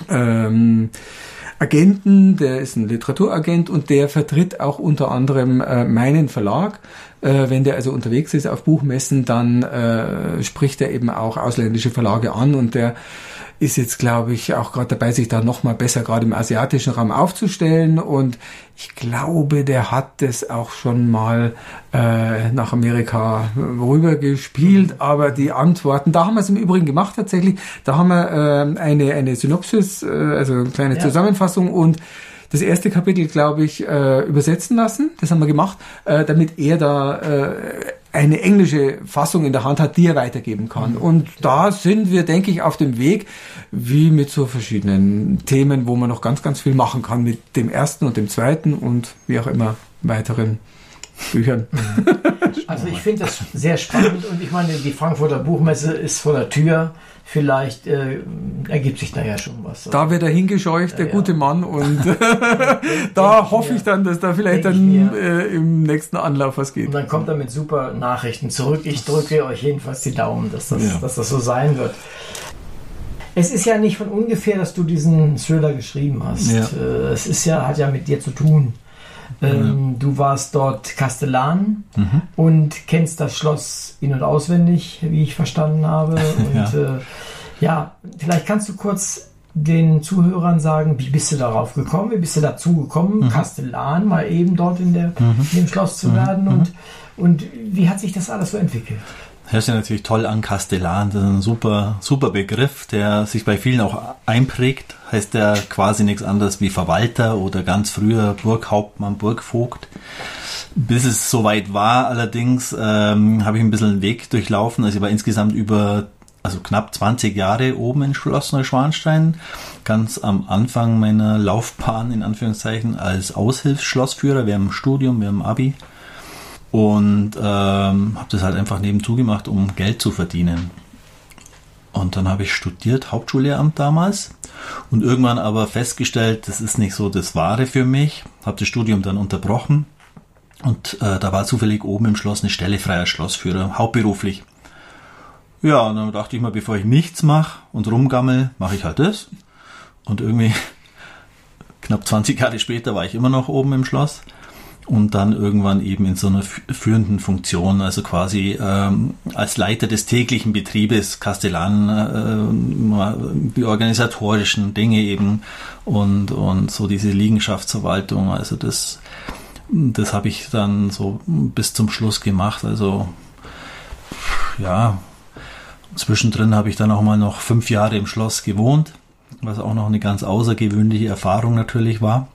ähm, Agenten, der ist ein Literaturagent und der vertritt auch unter anderem äh, meinen Verlag. Äh, wenn der also unterwegs ist auf Buchmessen, dann äh, spricht er eben auch ausländische Verlage an und der ist jetzt, glaube ich, auch gerade dabei, sich da nochmal besser gerade im asiatischen Raum aufzustellen. Und ich glaube, der hat das auch schon mal äh, nach Amerika rüber gespielt. Mhm. Aber die Antworten, da haben wir es im Übrigen gemacht tatsächlich. Da haben wir äh, eine, eine Synopsis, äh, also eine kleine ja. Zusammenfassung und das erste Kapitel, glaube ich, äh, übersetzen lassen. Das haben wir gemacht, äh, damit er da äh, eine englische Fassung in der Hand hat, die er weitergeben kann. Mhm. Und da sind wir, denke ich, auf dem Weg, wie mit so verschiedenen Themen, wo man noch ganz, ganz viel machen kann mit dem ersten und dem zweiten und wie auch immer weiteren Büchern. Also ich finde das sehr spannend und ich meine, die Frankfurter Buchmesse ist vor der Tür vielleicht äh, ergibt sich da ja schon was. Da wird er hingescheucht, der ja, gute Mann, und da hoffe ich dann, dass da vielleicht dann äh, im nächsten Anlauf was geht. Und dann kommt er mit super Nachrichten zurück. Ich drücke euch jedenfalls die Daumen, dass das, ja. dass das so sein wird. Es ist ja nicht von ungefähr, dass du diesen Thriller geschrieben hast. Ja. Äh, es ist ja, hat ja mit dir zu tun. Ähm, du warst dort Kastellan mhm. und kennst das Schloss in- und auswendig, wie ich verstanden habe. Und ja. Äh, ja, vielleicht kannst du kurz den Zuhörern sagen, wie bist du darauf gekommen, wie bist du dazu gekommen, mhm. Kastellan mal eben dort in, der, mhm. in dem Schloss zu werden mhm. und, und wie hat sich das alles so entwickelt? Hört sich natürlich toll an, Kastellan. Das ist ein super, super Begriff, der sich bei vielen auch einprägt. Heißt der quasi nichts anderes wie Verwalter oder ganz früher Burghauptmann, Burgvogt. Bis es soweit war, allerdings ähm, habe ich ein bisschen einen Weg durchlaufen. Also ich war insgesamt über also knapp 20 Jahre oben in Schloss Neuschwanstein. Ganz am Anfang meiner Laufbahn in Anführungszeichen als Aushilfsschlossführer während dem Studium, während dem Abi und ähm, habe das halt einfach nebenzu gemacht, um Geld zu verdienen. Und dann habe ich studiert, Hauptschullehramt damals und irgendwann aber festgestellt, das ist nicht so das Wahre für mich, habe das Studium dann unterbrochen und äh, da war zufällig oben im Schloss eine Stelle frei als Schlossführer, hauptberuflich. Ja, und dann dachte ich mal, bevor ich nichts mache und rumgammel, mache ich halt das. Und irgendwie knapp 20 Jahre später war ich immer noch oben im Schloss und dann irgendwann eben in so einer führenden Funktion, also quasi ähm, als Leiter des täglichen Betriebes, Kastellan, äh, die organisatorischen Dinge eben und, und so diese Liegenschaftsverwaltung, also das, das habe ich dann so bis zum Schluss gemacht, also ja, zwischendrin habe ich dann auch mal noch fünf Jahre im Schloss gewohnt, was auch noch eine ganz außergewöhnliche Erfahrung natürlich war.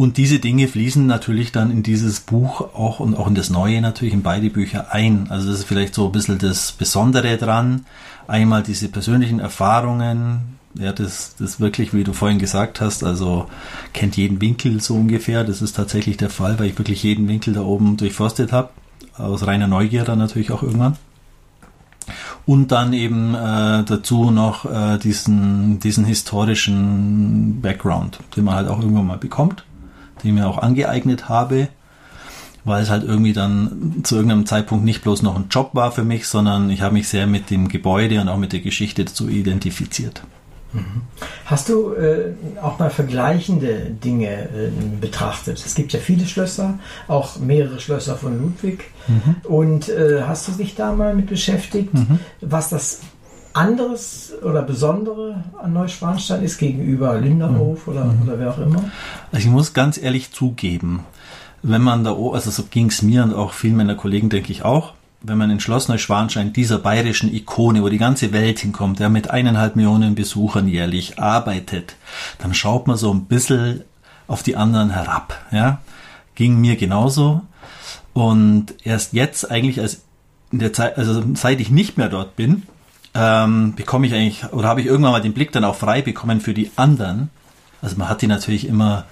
Und diese Dinge fließen natürlich dann in dieses Buch auch und auch in das Neue natürlich in beide Bücher ein. Also das ist vielleicht so ein bisschen das Besondere dran. Einmal diese persönlichen Erfahrungen, ja, das, das wirklich, wie du vorhin gesagt hast, also kennt jeden Winkel so ungefähr. Das ist tatsächlich der Fall, weil ich wirklich jeden Winkel da oben durchforstet habe. Aus reiner Neugier dann natürlich auch irgendwann. Und dann eben äh, dazu noch äh, diesen, diesen historischen Background, den man halt auch irgendwann mal bekommt die ich mir auch angeeignet habe, weil es halt irgendwie dann zu irgendeinem Zeitpunkt nicht bloß noch ein Job war für mich, sondern ich habe mich sehr mit dem Gebäude und auch mit der Geschichte dazu identifiziert. Mhm. Hast du äh, auch mal vergleichende Dinge äh, betrachtet? Es gibt ja viele Schlösser, auch mehrere Schlösser von Ludwig. Mhm. Und äh, hast du dich da mal mit beschäftigt, mhm. was das anderes oder Besondere an Neuschwanstein ist gegenüber Linderhof mhm. oder, mhm. oder wer auch immer? Also ich muss ganz ehrlich zugeben, wenn man da, also so ging es mir und auch vielen meiner Kollegen, denke ich auch, wenn man in Schloss Neuschwanstein, dieser bayerischen Ikone, wo die ganze Welt hinkommt, der mit eineinhalb Millionen Besuchern jährlich arbeitet, dann schaut man so ein bisschen auf die anderen herab. Ja? Ging mir genauso. Und erst jetzt eigentlich als in der Zeit, also seit ich nicht mehr dort bin, ähm, bekomme ich eigentlich, oder habe ich irgendwann mal den Blick dann auch frei bekommen für die anderen. Also man hat die natürlich immer,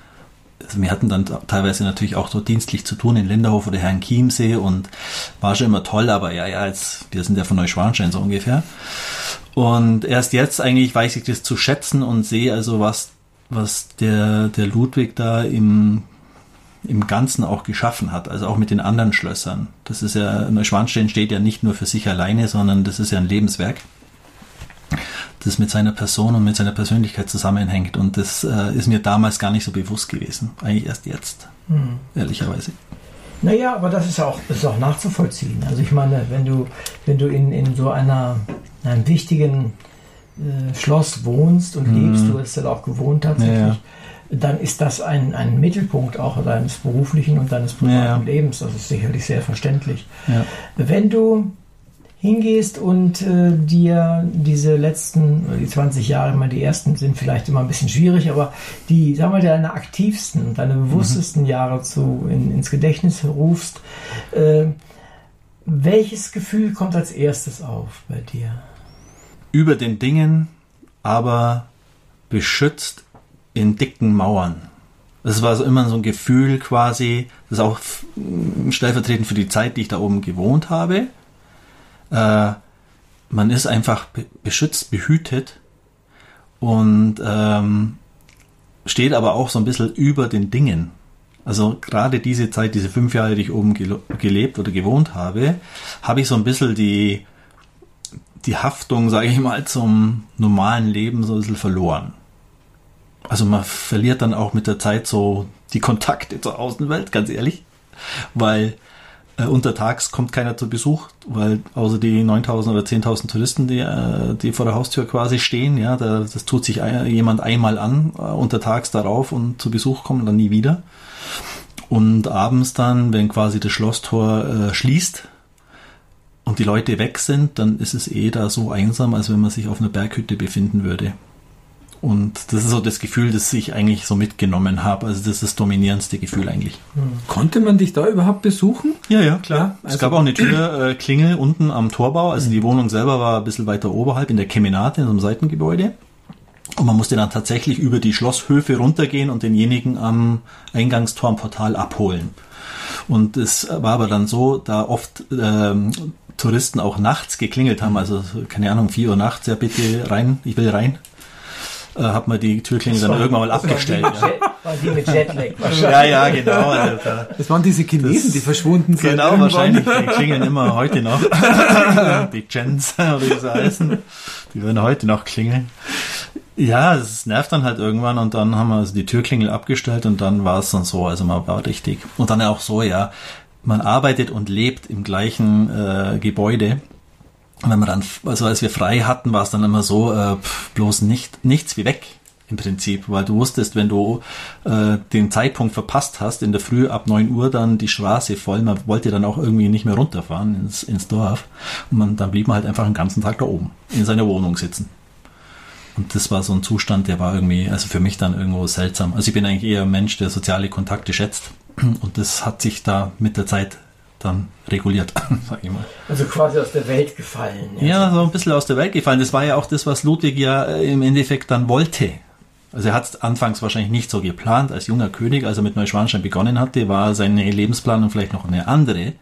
also wir hatten dann teilweise natürlich auch so dienstlich zu tun in Linderhof oder Herrn Chiemsee und war schon immer toll, aber ja, ja, jetzt, wir sind ja von Neuschwanstein so ungefähr. Und erst jetzt eigentlich weiß ich das zu schätzen und sehe also, was, was der, der Ludwig da im, im Ganzen auch geschaffen hat, also auch mit den anderen Schlössern. Das ist ja, Neuschwanstein steht ja nicht nur für sich alleine, sondern das ist ja ein Lebenswerk, das mit seiner Person und mit seiner Persönlichkeit zusammenhängt. Und das äh, ist mir damals gar nicht so bewusst gewesen. Eigentlich erst jetzt, hm. ehrlicherweise. Naja, aber das ist auch, ist auch nachzuvollziehen. Also ich meine, wenn du, wenn du in, in so einer, einem wichtigen äh, Schloss wohnst und hm. lebst, du hast ja auch gewohnt tatsächlich, ja, ja dann ist das ein, ein Mittelpunkt auch deines beruflichen und deines privaten ja. Lebens. Das ist sicherlich sehr verständlich. Ja. Wenn du hingehst und äh, dir diese letzten, die 20 Jahre, immer die ersten sind vielleicht immer ein bisschen schwierig, aber die, sagen wir, deine aktivsten, deine mhm. bewusstesten mhm. Jahre zu, in, ins Gedächtnis rufst, äh, welches Gefühl kommt als erstes auf bei dir? Über den Dingen, aber beschützt in dicken Mauern. Das war so immer so ein Gefühl quasi, das ist auch stellvertretend für die Zeit, die ich da oben gewohnt habe. Äh, man ist einfach beschützt, behütet und ähm, steht aber auch so ein bisschen über den Dingen. Also gerade diese Zeit, diese fünf Jahre, die ich oben gelebt oder gewohnt habe, habe ich so ein bisschen die, die Haftung, sage ich mal, zum normalen Leben so ein bisschen verloren also man verliert dann auch mit der Zeit so die Kontakte zur Außenwelt, ganz ehrlich, weil äh, untertags kommt keiner zu Besuch, weil außer die 9000 oder 10.000 Touristen, die, äh, die vor der Haustür quasi stehen, ja, da, das tut sich ein, jemand einmal an, äh, untertags darauf und zu Besuch kommen dann nie wieder. Und abends dann, wenn quasi das Schlosstor äh, schließt und die Leute weg sind, dann ist es eh da so einsam, als wenn man sich auf einer Berghütte befinden würde. Und das ist so das Gefühl, das ich eigentlich so mitgenommen habe. Also das ist das dominierendste Gefühl eigentlich. Konnte man dich da überhaupt besuchen? Ja, ja, klar. Ja, also es gab auch eine Türklingel äh, unten am Torbau. Also die Wohnung selber war ein bisschen weiter oberhalb in der Kemenate, in so einem Seitengebäude. Und man musste dann tatsächlich über die Schlosshöfe runtergehen und denjenigen am Eingangstor am Portal abholen. Und es war aber dann so, da oft ähm, Touristen auch nachts geklingelt haben, also keine Ahnung, vier Uhr nachts, ja bitte rein, ich will rein, äh, hat man die Türklingel dann irgendwann mal abgestellt. War die, mit Jetlag wahrscheinlich. ja, ja, genau. Also da, Das waren diese Chinesen, die verschwunden sind. Genau, irgendwann. wahrscheinlich. Die klingeln immer heute noch. die Gens, oder wie sie heißen. Die würden heute noch klingeln. Ja, es nervt dann halt irgendwann und dann haben wir also die Türklingel abgestellt und dann war es dann so, also man war richtig. Und dann auch so, ja, man arbeitet und lebt im gleichen äh, Gebäude. Wenn man dann, also als wir frei hatten, war es dann immer so, äh, pf, bloß nicht, nichts wie weg im Prinzip, weil du wusstest, wenn du äh, den Zeitpunkt verpasst hast, in der Früh ab 9 Uhr dann die Straße voll, man wollte dann auch irgendwie nicht mehr runterfahren ins, ins Dorf und man, dann blieb man halt einfach den ganzen Tag da oben in seiner Wohnung sitzen. Und das war so ein Zustand, der war irgendwie, also für mich dann irgendwo seltsam. Also ich bin eigentlich eher ein Mensch, der soziale Kontakte schätzt und das hat sich da mit der Zeit dann reguliert, sag ich mal. Also quasi aus der Welt gefallen. Ja, so ein bisschen aus der Welt gefallen. Das war ja auch das, was Ludwig ja äh, im Endeffekt dann wollte. Also er hat es anfangs wahrscheinlich nicht so geplant als junger König, als er mit Neuschwanstein begonnen hatte, war seine Lebensplanung vielleicht noch eine andere.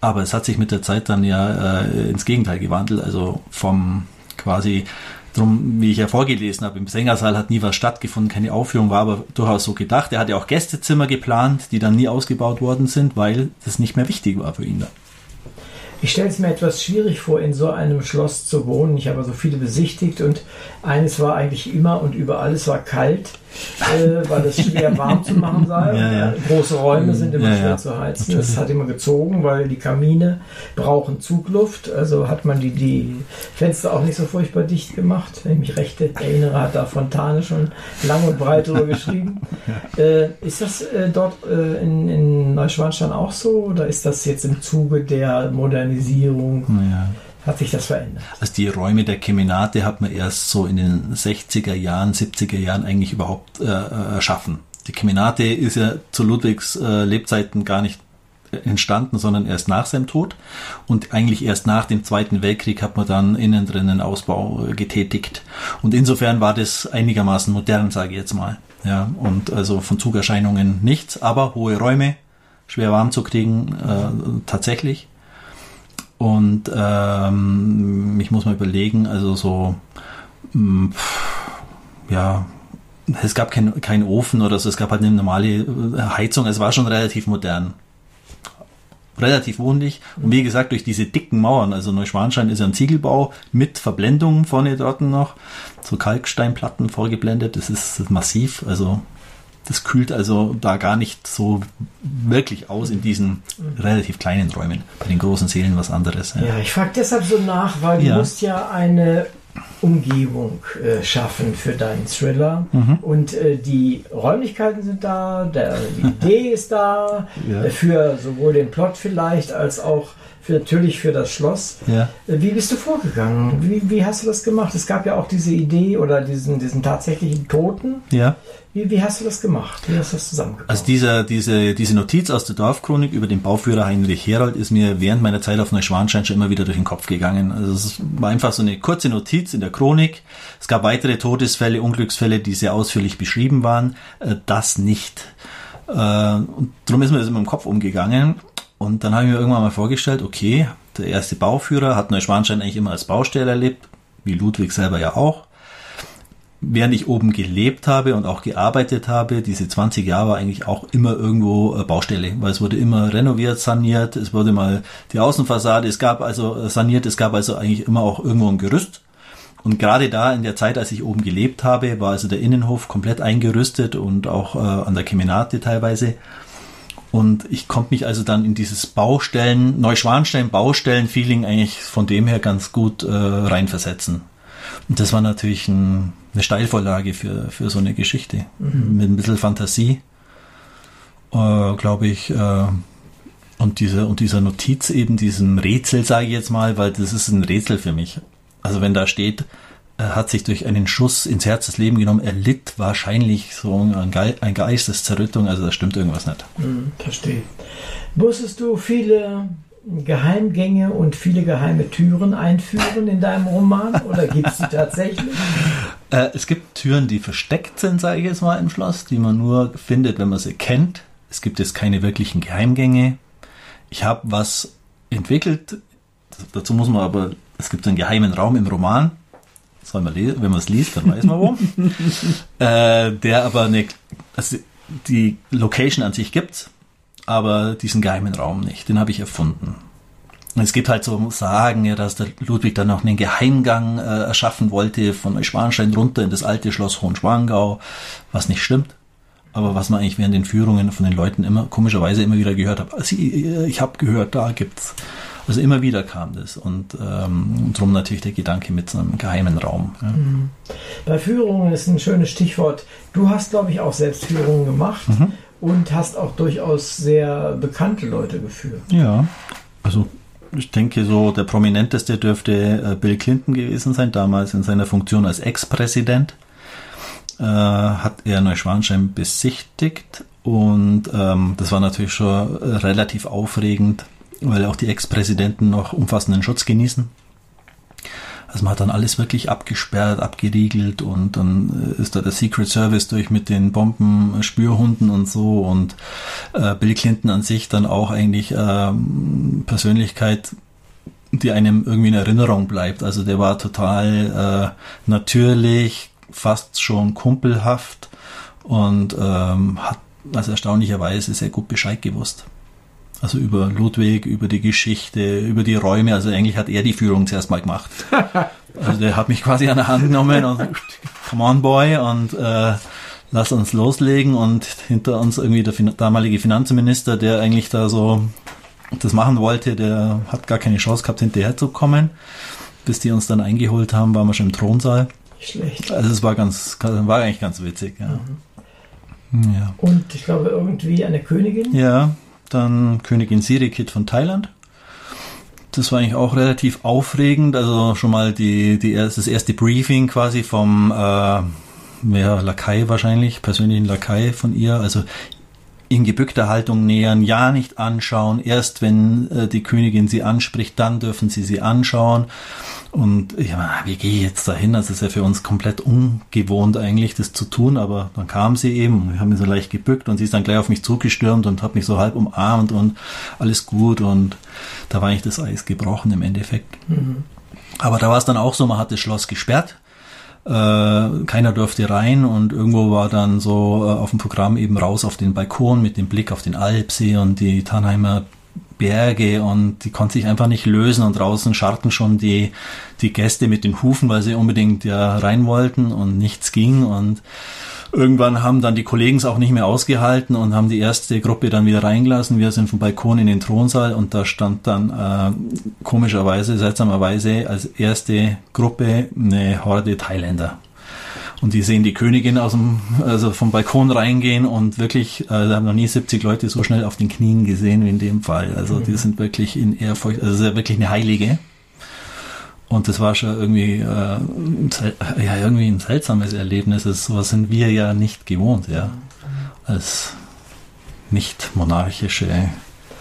Aber es hat sich mit der Zeit dann ja äh, ins Gegenteil gewandelt. Also vom quasi drum, wie ich ja vorgelesen habe, im Sängersaal hat nie was stattgefunden, keine Aufführung, war aber durchaus so gedacht. Er hatte auch Gästezimmer geplant, die dann nie ausgebaut worden sind, weil das nicht mehr wichtig war für ihn dann. Ich stelle es mir etwas schwierig vor, in so einem Schloss zu wohnen. Ich habe so viele besichtigt und eines war eigentlich immer und überall, es war kalt, äh, weil es schwer warm zu machen sei. Ja, ja. Große Räume sind immer Ja, schwer zu heizen. Es hat immer gezogen, weil die Kamine brauchen Zugluft. Also hat man die, die Fenster auch nicht so furchtbar dicht gemacht. Wenn ich mich recht erinnere, hat da Fontane schon lang und breit drüber geschrieben. Äh, ist das äh, dort äh, in, in Neuschwanstein auch so oder ist das jetzt im Zuge der Modernisierung? Hat sich das verändert? Also die Räume der Kemenate hat man erst so in den 60er Jahren, 70er Jahren eigentlich überhaupt äh, äh, erschaffen. Die Kemenate ist ja zu Ludwigs äh, Lebzeiten gar nicht entstanden, sondern erst nach seinem Tod. Und eigentlich erst nach dem Zweiten Weltkrieg hat man dann innen drin einen Ausbau äh, getätigt. Und insofern war das einigermaßen modern, sage ich jetzt mal. Ja, und also von Zugerscheinungen nichts, aber hohe Räume, schwer warm zu kriegen, äh, tatsächlich. Und ähm, ich muss mal überlegen, also so, mh, pff, ja, es gab keinen kein Ofen oder so, es gab halt eine normale äh, Heizung, es war schon relativ modern. Relativ wohnlich. Und wie gesagt, durch diese dicken Mauern, also Neuschwanstein ist ja ein Ziegelbau mit Verblendung vorne dort noch, so Kalksteinplatten vorgeblendet, das ist massiv, also das kühlt also da gar nicht so wirklich aus in diesen relativ kleinen Räumen. Bei den großen Sälen was anderes. Ja, ich frage deshalb so nach, weil du Ja. musst ja eine Umgebung äh, schaffen für deinen Thriller. Mhm. Und äh, die Räumlichkeiten sind da, der, die Idee ist da, Ja. äh, für sowohl den Plot vielleicht als auch für, natürlich für das Schloss. Ja. Äh, Wie bist du vorgegangen? Wie, wie hast du das gemacht? Es gab ja auch diese Idee oder diesen, diesen tatsächlichen Toten. Ja. Wie, wie hast du das gemacht? Wie hast du das zusammengebaut? Also dieser, diese, diese Notiz aus der Dorfchronik über den Bauführer Heinrich Herold ist mir während meiner Zeit auf Neuschwanstein schon immer wieder durch den Kopf gegangen. Also es war einfach so eine kurze Notiz in der Chronik. Es gab weitere Todesfälle, Unglücksfälle, die sehr ausführlich beschrieben waren. Äh, Das nicht. Äh, Und darum ist mir das immer im Kopf umgegangen. Und dann habe ich mir irgendwann mal vorgestellt, okay, der erste Bauführer hat Neuschwanstein eigentlich immer als Baustelle erlebt, wie Ludwig selber ja auch während ich oben gelebt habe und auch gearbeitet habe, diese 20 Jahre war eigentlich auch immer irgendwo äh, Baustelle, weil es wurde immer renoviert, saniert, es wurde mal die Außenfassade, es gab also äh, saniert, es gab also eigentlich immer auch irgendwo ein Gerüst. Und gerade da in der Zeit, als ich oben gelebt habe, war also der Innenhof komplett eingerüstet und auch äh, an der Kemenate teilweise. Und ich konnte mich also dann in dieses Baustellen, Neuschwanstein Baustellen-Feeling eigentlich von dem her ganz gut äh, reinversetzen. Und das war natürlich ein, eine Steilvorlage für, für so eine Geschichte. Mit ein bisschen Fantasie, äh, glaube ich. Äh, und, diese, und dieser Notiz eben, diesem Rätsel, sage ich jetzt mal, weil das ist ein Rätsel für mich. Also wenn da steht, er hat sich durch einen Schuss ins Herz das Leben genommen, er litt wahrscheinlich so ein, Ge ein Geisteszerrüttung, also da stimmt irgendwas nicht. Hm, verstehe. Musstest du viele Geheimgänge und viele geheime Türen einführen in deinem Roman oder gibt es die tatsächlich? Äh, es gibt Türen, die versteckt sind, sage ich jetzt mal, im Schloss, die man nur findet, wenn man sie kennt. Es gibt jetzt keine wirklichen Geheimgänge. Ich habe was entwickelt. Dazu muss man aber, es gibt einen geheimen Raum im Roman. Soll man lesen, wenn man es liest, dann weiß man wo. äh, der aber eine, also die Location an sich gibt, aber diesen geheimen Raum nicht. Den habe ich erfunden. Es gibt halt so Sagen, ja, dass der Ludwig dann noch einen Geheimgang äh, erschaffen wollte von Neuschwanstein runter in das alte Schloss Hohenschwangau, was nicht stimmt. Aber was man eigentlich während den Führungen von den Leuten immer komischerweise immer wieder gehört hat. Also ich, ich habe gehört, da gibt's. Also immer wieder kam das und ähm, darum natürlich der Gedanke mit so einem geheimen Raum. Ja. Mhm. Bei Führungen ist ein schönes Stichwort. Du hast, glaube ich, auch selbst Führungen gemacht mhm. Und hast auch durchaus sehr bekannte Leute geführt. Ja, also ich denke so, der prominenteste dürfte äh, Bill Clinton gewesen sein, damals in seiner Funktion als Ex-Präsident. Äh, hat er Neuschwanstein besichtigt und ähm, das war natürlich schon relativ aufregend, weil auch die Ex-Präsidenten noch umfassenden Schutz genießen. Also man hat dann alles wirklich abgesperrt, abgeriegelt und dann ist da der Secret Service durch mit den Bombenspürhunden und so und äh, Bill Clinton an sich dann auch eigentlich äh, Persönlichkeit, die einem irgendwie in Erinnerung bleibt. Also der war total äh, natürlich, fast schon kumpelhaft und ähm, hat also erstaunlicherweise sehr gut Bescheid gewusst. Also über Ludwig, über die Geschichte, über die Räume. Also eigentlich hat er die Führung zuerst mal gemacht. Also der hat mich quasi an der Hand genommen und come on boy und äh, lass uns loslegen und hinter uns irgendwie der damalige Finanzminister, der eigentlich da so das machen wollte, der hat gar keine Chance gehabt, hinterher zu kommen. Bis die uns dann eingeholt haben, waren wir schon im Thronsaal. Schlecht. Also es war ganz, war eigentlich ganz witzig, ja. Mhm. ja. Und ich glaube irgendwie eine Königin? Ja, dann Königin Sirikit von Thailand. Das war eigentlich auch relativ aufregend. Also schon mal die, die das erste Briefing quasi vom äh, ja, Lakai wahrscheinlich, persönlichen Lakai von ihr. Also in gebückter Haltung nähern, ja nicht anschauen. Erst wenn äh, die Königin sie anspricht, dann dürfen sie sie anschauen. Und ja, wie gehe ich jetzt dahin? Das ist ja für uns komplett ungewohnt eigentlich, das zu tun. Aber dann kam sie eben, wir haben mich so leicht gebückt und sie ist dann gleich auf mich zugestürmt und hat mich so halb umarmt und alles gut. Und da war eigentlich das Eis gebrochen im Endeffekt. Mhm. Aber da war es dann auch so, man hat das Schloss gesperrt äh, keiner durfte rein und irgendwo war dann so äh, auf dem Programm eben raus auf den Balkon mit dem Blick auf den Alpsee und die Tannheimer Berge und die konnte sich einfach nicht lösen und draußen scharten schon die, die Gäste mit den Hufen, weil sie unbedingt ja rein wollten und nichts ging und Irgendwann haben dann die Kollegen es auch nicht mehr ausgehalten und haben die erste Gruppe dann wieder reingelassen. Wir sind vom Balkon in den Thronsaal und da stand dann äh, komischerweise, seltsamerweise als erste Gruppe eine Horde Thailänder. Und die sehen die Königin aus dem, also vom Balkon reingehen und wirklich, äh, da haben noch nie 70 Leute so schnell auf den Knien gesehen wie in dem Fall. Also die sind wirklich in Ehrfurcht, also wirklich eine Heilige. Und das war schon irgendwie, äh, ja, irgendwie ein seltsames Erlebnis. Das, sowas sind wir ja nicht gewohnt, ja. Als nicht monarchische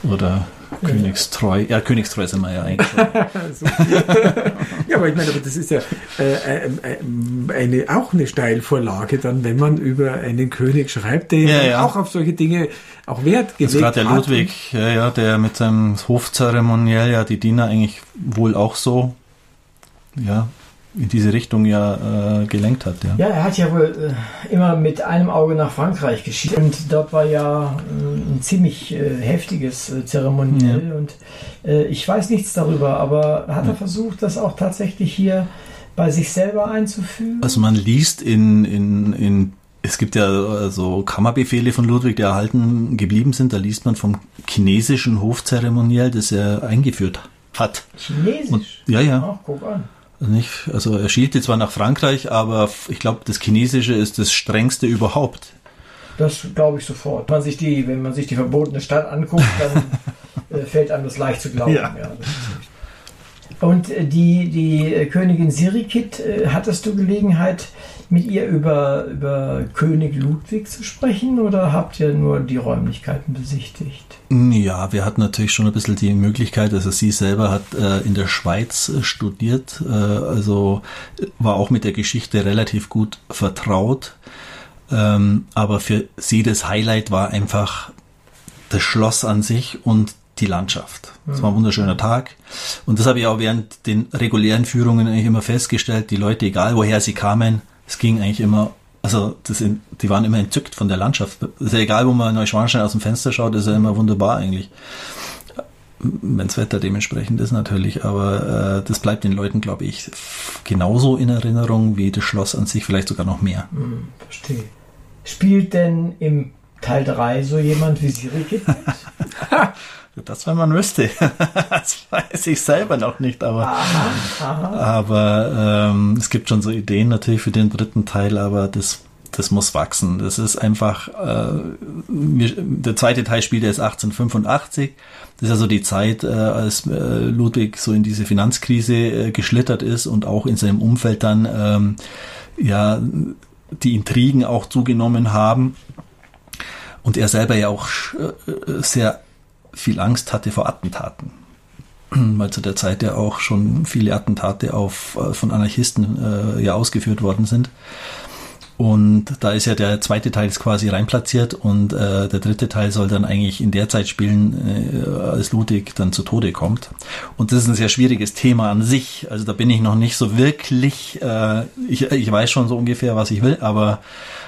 oder Königstreu. Ja, Königstreu sind wir ja eigentlich. ja, aber ich meine, aber das ist ja äh, äh, eine, auch eine Steilvorlage dann, wenn man über einen König schreibt, der ja, ja. auch auf solche Dinge auch Wert gelegt hat. gerade der Ludwig, ja, ja, der mit seinem Hofzeremoniell ja die Diener eigentlich wohl auch so ja, in diese Richtung ja äh, gelenkt hat. Ja. ja, er hat ja wohl äh, immer mit einem Auge nach Frankreich geschielt und dort war ja äh, ein ziemlich äh, heftiges äh, Zeremoniell ja. und äh, ich weiß nichts darüber, aber hat er versucht, das auch tatsächlich hier bei sich selber einzufügen? Also man liest in, in, in es gibt ja so Kammerbefehle von Ludwig, die erhalten geblieben sind. Da liest man vom chinesischen Hofzeremoniell, das er eingeführt hat. Chinesisch? Und, ja, ja. Ach, guck an. Nicht? Also er schielte zwar nach Frankreich, aber ich glaube, das Chinesische ist das strengste überhaupt. Das glaube ich sofort. Wenn man sich die, wenn man sich die verbotene Stadt anguckt, dann äh, fällt einem das leicht zu glauben. Ja. ja und äh, die, die äh, Königin Sirikit, äh, hattest du Gelegenheit, mit ihr über, über König Ludwig zu sprechen oder habt ihr nur die Räumlichkeiten besichtigt? Ja, wir hatten natürlich schon ein bisschen die Möglichkeit, also sie selber hat äh, in der Schweiz studiert, äh, also war auch mit der Geschichte relativ gut vertraut. Ähm, aber für sie das Highlight war einfach das Schloss an sich und die Landschaft. Es war ein wunderschöner Tag. Und das habe ich auch während den regulären Führungen eigentlich immer festgestellt. Die Leute, egal woher sie kamen, es ging eigentlich immer, also das, die waren immer entzückt von der Landschaft. Es ist ja egal, wo man in Neuschwanstein aus dem Fenster schaut, ist ja immer wunderbar eigentlich. Wenn das Wetter dementsprechend ist natürlich, aber äh, das bleibt den Leuten, glaube ich, genauso in Erinnerung wie das Schloss an sich, vielleicht sogar noch mehr. Hm, verstehe. Spielt denn im Teil 3 so jemand wie mit? Das, wenn man wüsste. das weiß ich selber noch nicht, aber, aha, aha. aber ähm, es gibt schon so Ideen natürlich für den dritten Teil, aber das, das muss wachsen. Das ist einfach, äh, der zweite Teil spielt erst 1885. Das ist also die Zeit, äh, als äh, Ludwig so in diese Finanzkrise äh, geschlittert ist und auch in seinem Umfeld dann ähm, ja die Intrigen auch zugenommen haben und er selber ja auch äh, sehr viel Angst hatte vor Attentaten. Weil zu der Zeit ja auch schon viele Attentate auf, äh, von Anarchisten äh, ja ausgeführt worden sind. Und da ist ja der zweite Teil quasi reinplatziert und äh, der dritte Teil soll dann eigentlich in der Zeit spielen, äh, als Ludwig dann zu Tode kommt. Und das ist ein sehr schwieriges Thema an sich. Also da bin ich noch nicht so wirklich, äh, ich, ich weiß schon so ungefähr, was ich will, aber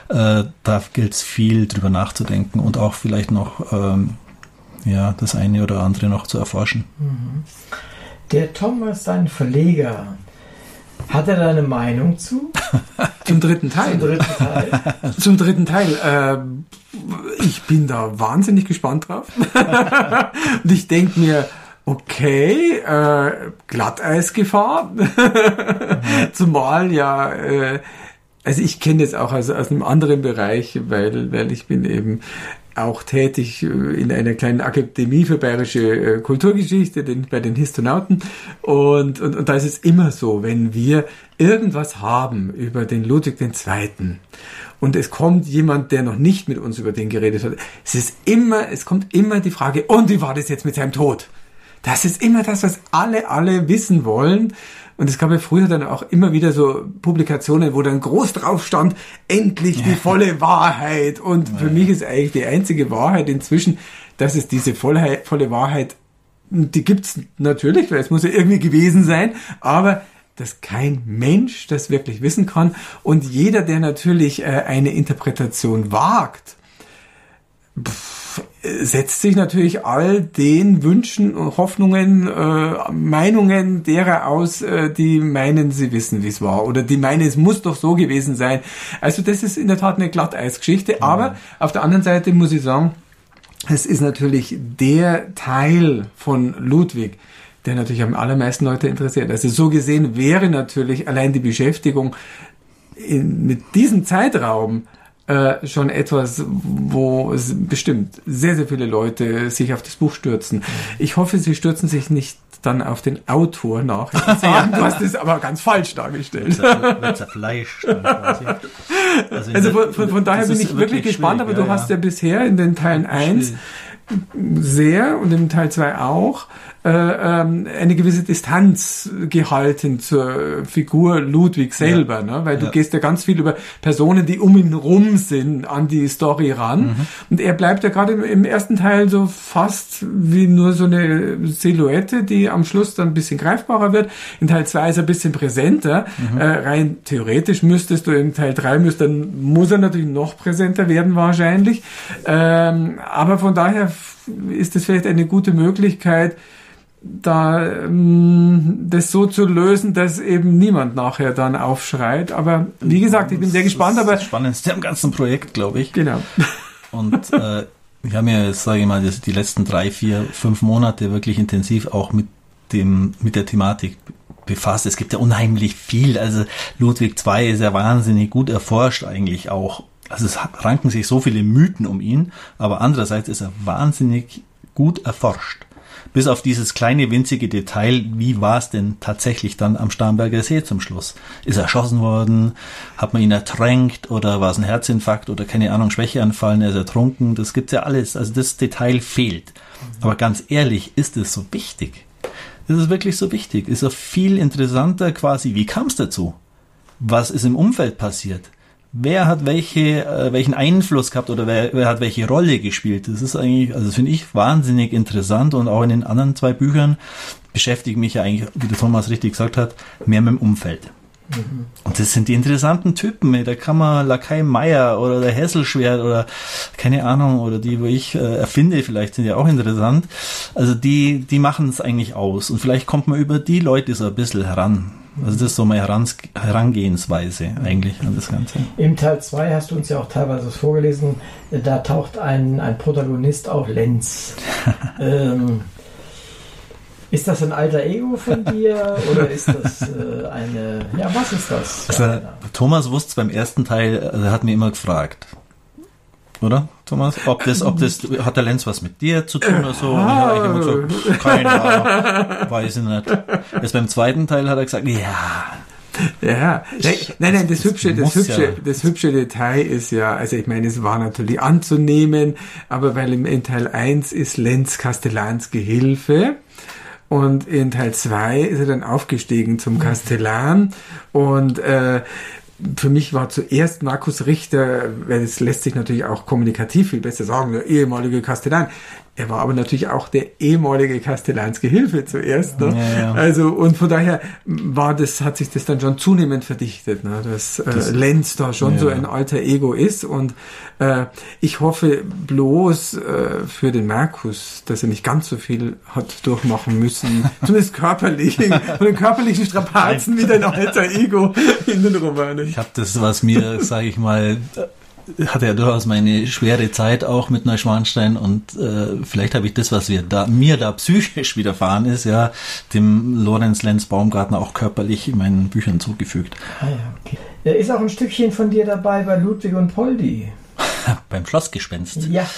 äh, da gilt es viel drüber nachzudenken und auch vielleicht noch ähm, ja, das eine oder andere noch zu erforschen. Mhm. Der Thomas, sein Verleger, hat er da eine Meinung zu? Zum dritten Teil. Zum dritten Teil. Zum dritten Teil. Äh, ich bin da wahnsinnig gespannt drauf. Und ich denke mir, okay, äh, Glatteisgefahr. Zumal ja, äh, also ich kenne das auch aus, aus einem anderen Bereich, weil, weil ich bin eben auch tätig äh, in einer kleinen Akademie für bayerische äh, Kulturgeschichte, den, bei den Histonauten. Und, und, und da ist es immer so, wenn wir irgendwas haben über den Ludwig II. und es kommt jemand, der noch nicht mit uns über den geredet hat, es ist immer, es kommt immer die Frage, und wie war das jetzt mit seinem Tod? Das ist immer das, was alle, alle wissen wollen. Und es gab ja früher dann auch immer wieder so Publikationen, wo dann groß drauf stand, endlich die volle Wahrheit. Und für mich ist eigentlich die einzige Wahrheit inzwischen, dass es diese volle, volle Wahrheit, die gibt's natürlich, weil es muss ja irgendwie gewesen sein, aber dass kein Mensch das wirklich wissen kann. Und jeder, der natürlich äh, eine Interpretation wagt, pff, setzt sich natürlich all den Wünschen, Hoffnungen, äh, Meinungen derer aus, äh, die meinen, sie wissen, wie es war oder die meinen, es muss doch so gewesen sein. Also das ist in der Tat eine Glatteisgeschichte, ja. aber auf der anderen Seite muss ich sagen, es ist natürlich der Teil von Ludwig, der natürlich am allermeisten Leute interessiert. Also so gesehen wäre natürlich allein die Beschäftigung in, mit diesem Zeitraum äh, schon etwas, wo es bestimmt sehr, sehr viele Leute sich auf das Buch stürzen. Ich hoffe, sie stürzen sich nicht dann auf den Autor nach. du hast es aber ganz falsch dargestellt. Fleisch. Also, also von, von, von daher bin ich wirklich gespannt, aber du ja. hast ja bisher in den Teilen 1 sehr und im Teil 2 auch äh, ähm, eine gewisse Distanz gehalten zur Figur Ludwig selber, ja. ne? weil du ja. gehst ja ganz viel über Personen, die um ihn rum sind, an die Story ran. Mhm. Und er bleibt ja gerade im, ersten Teil so fast wie nur so eine Silhouette, die am Schluss dann ein bisschen greifbarer wird. In Teil 2 ist er ein bisschen präsenter. Mhm. Äh, rein theoretisch müsstest du in Teil 3 müsst, dann muss er natürlich noch präsenter werden wahrscheinlich. Ähm, aber von daher ist es vielleicht eine gute Möglichkeit, da ähm, das so zu lösen, dass eben niemand nachher dann aufschreit. Aber wie gesagt, ich bin sehr gespannt. Das ist das Spannendste am ganzen Projekt, glaube ich. Genau. Und äh, wir haben ja, sage ich mal, die letzten drei, vier, fünf Monate wirklich intensiv auch mit dem mit der Thematik befasst. Es gibt ja unheimlich viel. Also Ludwig II ist ja wahnsinnig gut erforscht eigentlich auch. Also es ranken sich so viele Mythen um ihn, aber andererseits ist er wahnsinnig gut erforscht bis auf dieses kleine winzige Detail, wie war es denn tatsächlich dann am Starnberger See zum Schluss? Ist er erschossen worden? Hat man ihn ertränkt oder war es ein Herzinfarkt oder keine Ahnung, Schwächeanfall, er ist ertrunken? Das gibt's ja alles. Also das Detail fehlt. Aber ganz ehrlich, ist es so wichtig? Ist es wirklich so wichtig? Ist er viel interessanter quasi, wie kam es dazu? Was ist im Umfeld passiert? Wer hat welche, äh, welchen Einfluss gehabt oder wer, wer hat welche Rolle gespielt. Das ist eigentlich, also finde ich wahnsinnig interessant und auch in den anderen zwei Büchern beschäftige mich ja eigentlich, wie der Thomas richtig gesagt hat, mehr mit dem Umfeld. Mhm. Und das sind die interessanten Typen. Da kann man Lakai Meier oder der Hesselschwert oder keine Ahnung oder die, wo ich äh, erfinde, vielleicht sind ja auch interessant. Also die, die machen es eigentlich aus. Und vielleicht kommt man über die Leute so ein bisschen heran. Also das ist so meine Herangehensweise eigentlich an das Ganze. Im Teil 2 hast du uns ja auch teilweise vorgelesen, da taucht ein, ein Protagonist auf, Lenz. ähm, ist das ein alter Ego von dir oder ist das äh, eine, ja was ist das? Also, Thomas wusste beim ersten Teil, er hat mir immer gefragt, oder Thomas? Ob das, ob das, hat der Lenz was mit dir zu tun oder so? ja, ich immer gesagt, keine Ahnung, weiß ich nicht. Jetzt beim zweiten Teil hat er gesagt, ja. Ja, nein, nein, nein, das, das hübsche, das hübsche, ja. das hübsche Detail ist ja, also ich meine, es war natürlich anzunehmen, aber weil im in Teil 1 ist Lenz Castellans Gehilfe und in Teil 2 ist er dann aufgestiegen zum Kastellan und äh, für mich war zuerst Markus Richter, weil es lässt sich natürlich auch kommunikativ viel besser sagen, der ehemalige Kastellan. Er war aber natürlich auch der ehemalige Kastellansgehilfe zuerst. Ne? Ja, ja. Also und von daher war das, hat sich das dann schon zunehmend verdichtet, ne? dass äh, das, Lenz da schon ja. so ein alter Ego ist. Und äh, ich hoffe bloß äh, für den Markus, dass er nicht ganz so viel hat durchmachen müssen, zumindest körperlich, von den körperlichen Strapazen wie dein alter Ego in den Romanen. Ich habe das, was mir, sage ich mal, hatte ja durchaus meine schwere Zeit auch mit Neuschwanstein und äh, vielleicht habe ich das, was wir da, mir da psychisch widerfahren ist, ja, dem Lorenz Lenz Baumgartner auch körperlich in meinen Büchern zugefügt. Ah ja, okay. Da ist auch ein Stückchen von dir dabei bei Ludwig und Poldi. Beim Schlossgespenst. Ja.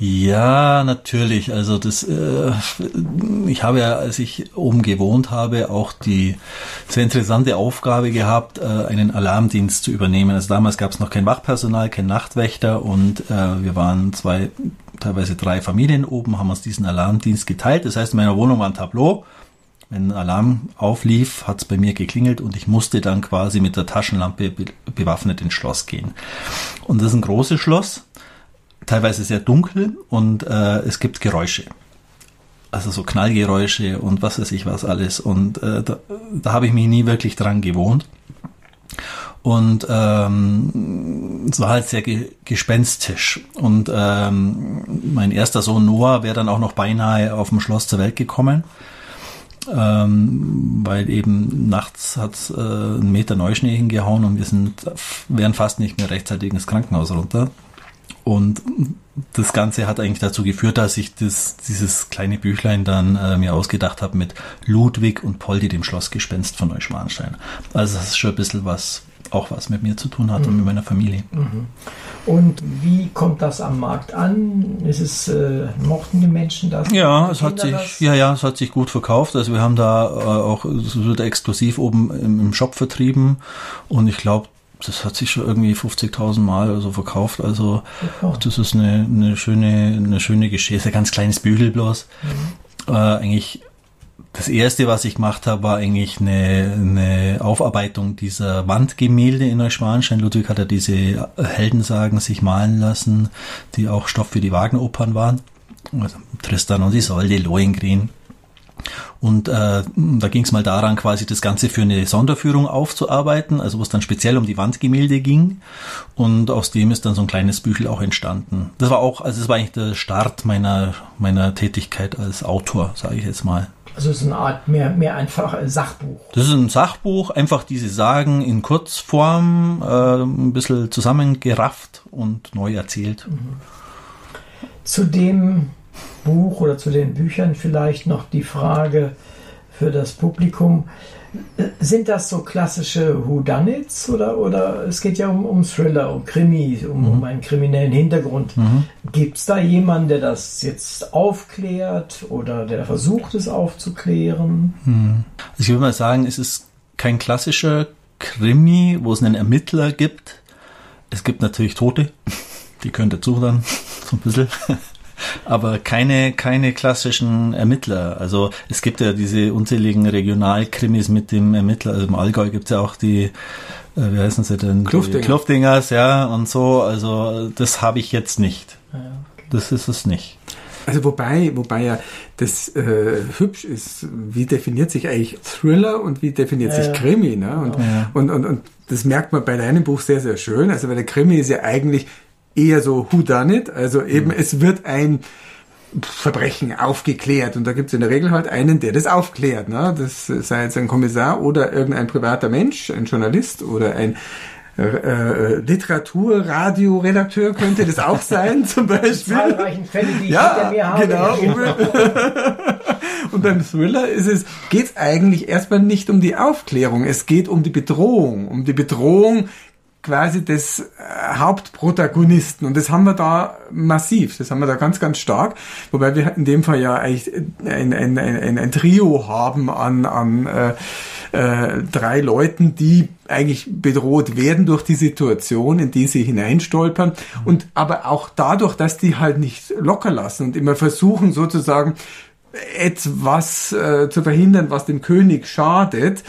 Ja, natürlich. Also das, äh, ich habe ja, als ich oben gewohnt habe, auch die sehr interessante Aufgabe gehabt, äh, einen Alarmdienst zu übernehmen. Also damals gab es noch kein Wachpersonal, kein Nachtwächter und äh, wir waren zwei, teilweise drei Familien oben, haben uns diesen Alarmdienst geteilt. Das heißt, in meiner Wohnung war ein Tableau. Wenn ein Alarm auflief, hat es bei mir geklingelt und ich musste dann quasi mit der Taschenlampe bewaffnet ins Schloss gehen. Und das ist ein großes Schloss teilweise sehr dunkel und äh, es gibt Geräusche. Also so Knallgeräusche und was weiß ich was alles. Und äh, da, da habe ich mich nie wirklich dran gewohnt. Und ähm, es war halt sehr ge gespenstisch. Und ähm, mein erster Sohn Noah wäre dann auch noch beinahe auf dem Schloss zur Welt gekommen. Ähm, weil eben nachts hat äh, ein Meter Neuschnee hingehauen und wir sind, wären fast nicht mehr rechtzeitig ins Krankenhaus runter. Und das Ganze hat eigentlich dazu geführt, dass ich das, dieses kleine Büchlein dann äh, mir ausgedacht habe mit Ludwig und Poldi, dem Schlossgespenst von Neuschwanstein. Also das ist schon ein bisschen was, auch was mit mir zu tun hat mhm. und mit meiner Familie. Mhm. Und wie kommt das am Markt an? Ist es, äh, mochten die Menschen das? Ja, es hat sich, das? ja, ja, es hat sich gut verkauft. Also wir haben da äh, auch, es wird exklusiv oben im, im Shop vertrieben und ich glaube, das hat sich schon irgendwie 50.000 Mal oder so verkauft. Also ja. das ist eine, eine schöne, eine schöne Geschichte. Ist ein ganz kleines Bügel bloß. Mhm. Äh, eigentlich das erste, was ich gemacht habe, war eigentlich eine, eine Aufarbeitung dieser Wandgemälde in Neuschwanstein. Ludwig hat ja diese Heldensagen sich malen lassen, die auch Stoff für die Wagner-Opern waren. Also Tristan und Isolde, Lohengrin. Und äh, da ging es mal daran, quasi das Ganze für eine Sonderführung aufzuarbeiten, also wo es dann speziell um die Wandgemälde ging. Und aus dem ist dann so ein kleines Büchel auch entstanden. Das war auch, also das war eigentlich der Start meiner, meiner Tätigkeit als Autor, sage ich jetzt mal. Also es ist eine Art mehr, mehr einfach ein Sachbuch. Das ist ein Sachbuch, einfach diese Sagen in Kurzform, äh, ein bisschen zusammengerafft und neu erzählt. Mhm. Zu dem Buch oder zu den Büchern vielleicht noch die Frage für das Publikum. Sind das so klassische Whodunits oder, oder es geht ja um, um Thriller, um Krimi, um, mhm. um einen kriminellen Hintergrund. Mhm. Gibt es da jemanden, der das jetzt aufklärt oder der versucht es aufzuklären? Mhm. Ich würde mal sagen, es ist kein klassischer Krimi, wo es einen Ermittler gibt. Es gibt natürlich Tote, die können dazu dann so ein bisschen. Aber keine, keine klassischen Ermittler. Also es gibt ja diese unzähligen Regionalkrimis mit dem Ermittler. Also im Allgäu gibt es ja auch die, äh, wie heißen sie denn? Kluftinger. Die Kluftingers, ja, und so. Also das habe ich jetzt nicht. Das ist es nicht. Also wobei, wobei ja das äh, hübsch ist, wie definiert sich eigentlich Thriller und wie definiert Ja, sich. Krimi, ne? Und, Ja. und, und, und das merkt man bei deinem Buch sehr, sehr schön. Also weil der Krimi ist ja eigentlich eher so Who Done It, also eben es wird ein Verbrechen aufgeklärt und da gibt es in der Regel halt einen, der das aufklärt. Ne? Das sei jetzt ein Kommissar oder irgendein privater Mensch, ein Journalist oder ein äh, äh, Literaturradioredakteur könnte das auch sein, zum Beispiel. Zahlreichen Fälle, die ich Ja, hinter mir habe. genau. Und beim Thriller ist es, geht es eigentlich erstmal nicht um die Aufklärung, es geht um die Bedrohung, um die Bedrohung quasi des äh, Hauptprotagonisten. Und das haben wir da massiv, das haben wir da ganz, ganz stark. Wobei wir in dem Fall ja eigentlich ein, ein, ein, ein, ein Trio haben an, an äh, äh, drei Leuten, die eigentlich bedroht werden durch die Situation, in die sie hineinstolpern. Und aber auch dadurch, dass die halt nicht locker lassen und immer versuchen sozusagen etwas äh, zu verhindern, was dem König schadet,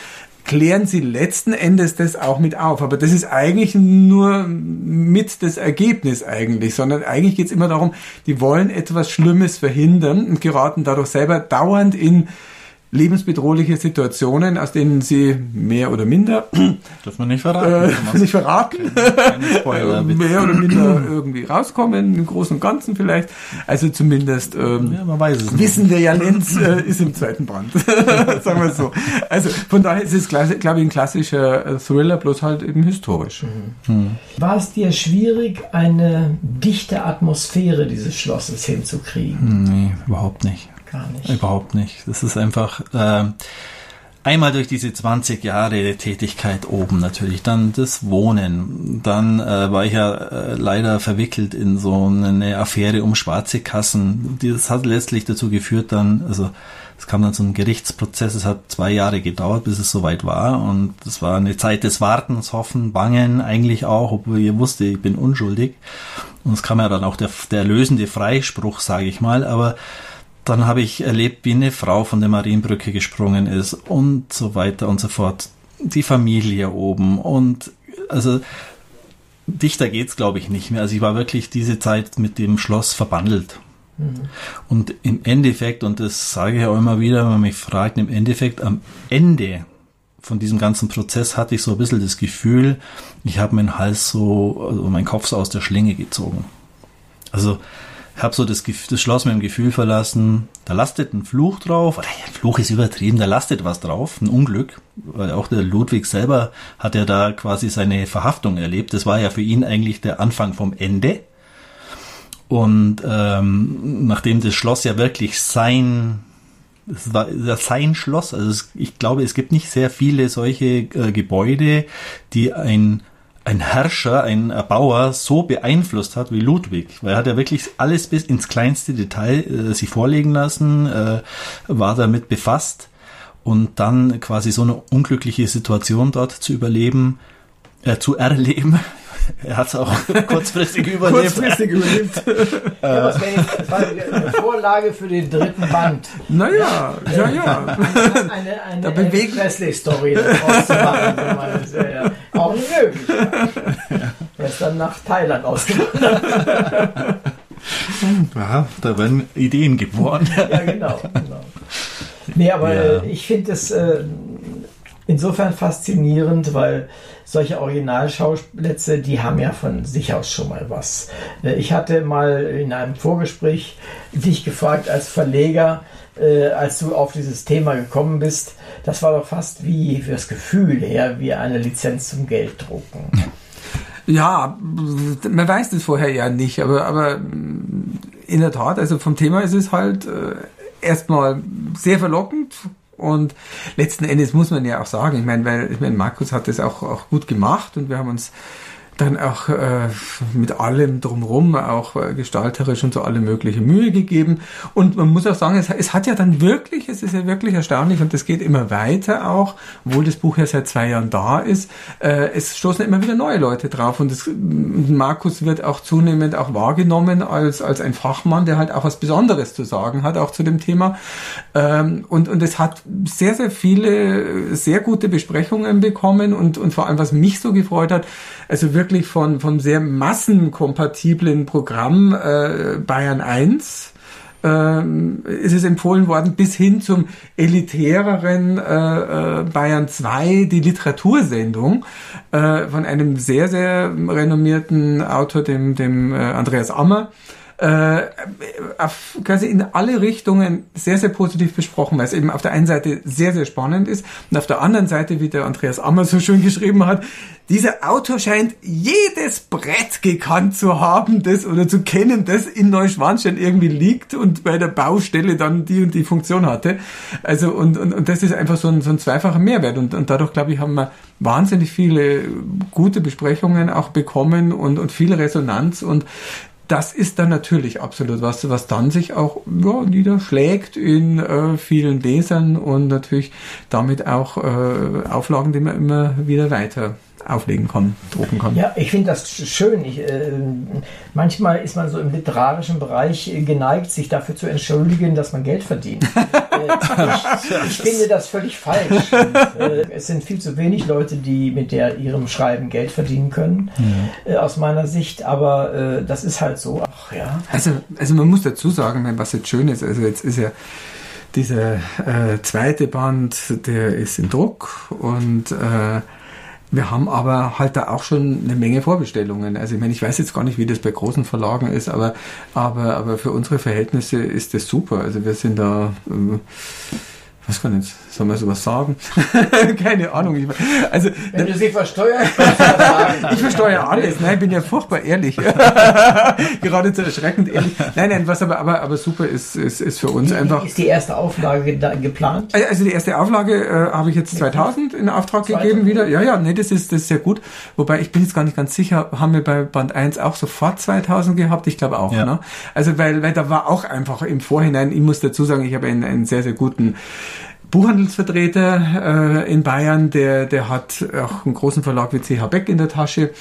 klären sie letzten Endes das auch mit auf. Aber das ist eigentlich nur mit das Ergebnis eigentlich, sondern eigentlich geht es immer darum, die wollen etwas Schlimmes verhindern und geraten dadurch selber dauernd in lebensbedrohliche Situationen, aus denen sie mehr oder minder Dürfen wir nicht verraten. äh, nicht verraten, Keine Spoiler, äh, mehr oder minder irgendwie rauskommen, im Großen und Ganzen vielleicht. Also zumindest ähm, Ja, man weiß es nicht. Wissen wir ja, Lenz äh, ist im zweiten Band. Sagen wir es so. Also von daher ist es, glaube ich, ein klassischer äh, Thriller, bloß halt eben historisch. War es dir schwierig, eine dichte Atmosphäre dieses Schlosses hinzukriegen? Nee, überhaupt nicht. Gar nicht. Überhaupt nicht. Das ist einfach äh, einmal durch diese 20 Jahre Tätigkeit oben natürlich, dann das Wohnen, dann äh, war ich ja äh, leider verwickelt in so eine Affäre um schwarze Kassen. Das hat letztlich dazu geführt dann, also es kam dann zu einem Gerichtsprozess, es hat zwei Jahre gedauert, bis es soweit war und es war eine Zeit des Wartens, Hoffen, Bangen eigentlich auch, obwohl ich wusste, ich bin unschuldig. Und es kam ja dann auch der, der erlösende Freispruch, sage ich mal, aber dann habe ich erlebt, wie eine Frau von der Marienbrücke gesprungen ist und so weiter und so fort. Die Familie oben und also dichter geht's glaube ich nicht mehr. Also ich war wirklich diese Zeit mit dem Schloss verbandelt. Und im Endeffekt, und das sage ich auch immer wieder, wenn man mich fragt, im Endeffekt am Ende von diesem ganzen Prozess hatte ich so ein bisschen das Gefühl, ich habe meinen Hals so, also meinen Kopf so aus der Schlinge gezogen. Also habe so das, das Schloss mit dem Gefühl verlassen, da lastet ein Fluch drauf, oder ja, Fluch ist übertrieben, da lastet was drauf, ein Unglück, weil auch der Ludwig selber hat ja da quasi seine Verhaftung erlebt. Das war ja für ihn eigentlich der Anfang vom Ende. Und ähm, nachdem das Schloss ja wirklich sein, es war sein Schloss, also ich glaube, es gibt nicht sehr viele solche äh, Gebäude, die ein ein Herrscher, ein Erbauer so beeinflusst hat wie Ludwig, weil er hat ja wirklich alles bis ins kleinste Detail äh, sich vorlegen lassen, äh, war damit befasst und dann quasi so eine unglückliche Situation dort zu überleben, äh, zu erleben. Er hat es auch kurzfristig überlebt. Kurzfristig überlebt. Ja, das, wär jetzt, eine Vorlage für den dritten Band. naja, ja, ja. Eine, eine Da Elvis bewegen- Presley-Story daraus zu machen. So wär ja auch nicht möglich. Er ist dann nach Thailand ausgewandert. Ja, da werden Ideen geboren. Ja, genau. genau. Nee, aber Ja. äh, ich finde es äh, insofern faszinierend, weil solche Originalschauplätze, die haben ja von sich aus schon mal was. Äh, ich hatte mal in einem Vorgespräch dich gefragt als Verleger, äh, als du auf dieses Thema gekommen bist, das war doch fast wie für das Gefühl her, wie eine Lizenz zum Gelddrucken. Ja, man weiß das vorher ja nicht, aber, aber in der Tat, also vom Thema ist es halt äh, erstmal sehr verlockend und letzten Endes muss man ja auch sagen, ich meine, weil ich meine, Markus hat das auch, auch gut gemacht und wir haben uns dann auch äh, mit allem drumherum, auch äh, gestalterisch und so alle mögliche Mühe gegeben. Und man muss auch sagen, es, es, hat ja dann wirklich, es ist ja wirklich erstaunlich und es geht immer weiter auch, obwohl das Buch ja seit zwei Jahren da ist. Äh, es stoßen immer wieder neue Leute drauf und es, Markus wird auch zunehmend auch wahrgenommen als, als ein Fachmann, der halt auch was Besonderes zu sagen hat, auch zu dem Thema. Ähm, und, und es hat sehr, sehr viele sehr gute Besprechungen bekommen und, und vor allem, was mich so gefreut hat, also wirklich von, von sehr massenkompatiblen Programm äh, Bayern 1 ähm, ist es empfohlen worden, bis hin zum elitäreren äh, äh, Bayern 2, die Literatursendung äh, von einem sehr, sehr renommierten Autor, dem, dem äh, Andreas Ammer äh, auf, quasi in alle Richtungen sehr, sehr positiv besprochen, weil es eben auf der einen Seite sehr, sehr spannend ist und auf der anderen Seite, wie der Andreas Ammer so schön geschrieben hat, dieser Autor scheint jedes Brett gekannt zu haben, das oder zu kennen, das in Neuschwanstein irgendwie liegt und bei der Baustelle dann die und die Funktion hatte. Also und, und, und das ist einfach so ein, so ein zweifacher Mehrwert und, und dadurch, glaube ich, haben wir wahnsinnig viele gute Besprechungen auch bekommen und, und viel Resonanz und das ist dann natürlich absolut was, was dann sich auch ja, niederschlägt in äh, vielen Lesern und natürlich damit auch äh, Auflagen, die man immer wieder weiter auflegen kann, drucken kann. Ja, ich finde das schön. Ich, äh, manchmal ist man so im literarischen Bereich geneigt, sich dafür zu entschuldigen, dass man Geld verdient. äh, ich, ich, finde das völlig falsch. Und, äh, es sind viel zu wenig Leute, die mit der, ihrem Schreiben Geld verdienen können, ja. Äh, aus meiner Sicht. Aber äh, das ist halt so. Ach, ja. Also, also man muss dazu sagen, was jetzt schön ist, also jetzt ist ja dieser äh, zweite Band, der ist in Druck und äh, wir haben aber halt da auch schon eine Menge Vorbestellungen. Also ich meine, ich weiß jetzt gar nicht, wie das bei großen Verlagen ist, aber, aber, aber für unsere Verhältnisse ist das super. Also wir sind da, äh, was kann jetzt, soll man sowas sagen? Keine Ahnung. Ich, also, Wenn du sie versteuerst, ich versteuere alles. Nein, ich bin ja furchtbar ehrlich. Geradezu erschreckend ehrlich. Nein, nein, was aber, aber, aber super ist, ist, ist für uns wie, einfach. Ist die erste Auflage geplant? Also die erste Auflage äh, habe ich jetzt 2000 in Auftrag 2000? gegeben wieder. Ja, ja, nee, das ist, das ist sehr gut. Wobei ich bin jetzt gar nicht ganz sicher, haben wir bei Band 1 auch sofort 2000 gehabt? Ich glaube auch. Ja. Ne? Also weil, weil da war auch einfach im Vorhinein, ich muss dazu sagen, ich habe einen, einen sehr, sehr guten Buchhandelsvertreter äh, in Bayern, der, der hat auch einen großen Verlag wie CH Beck in der Tasche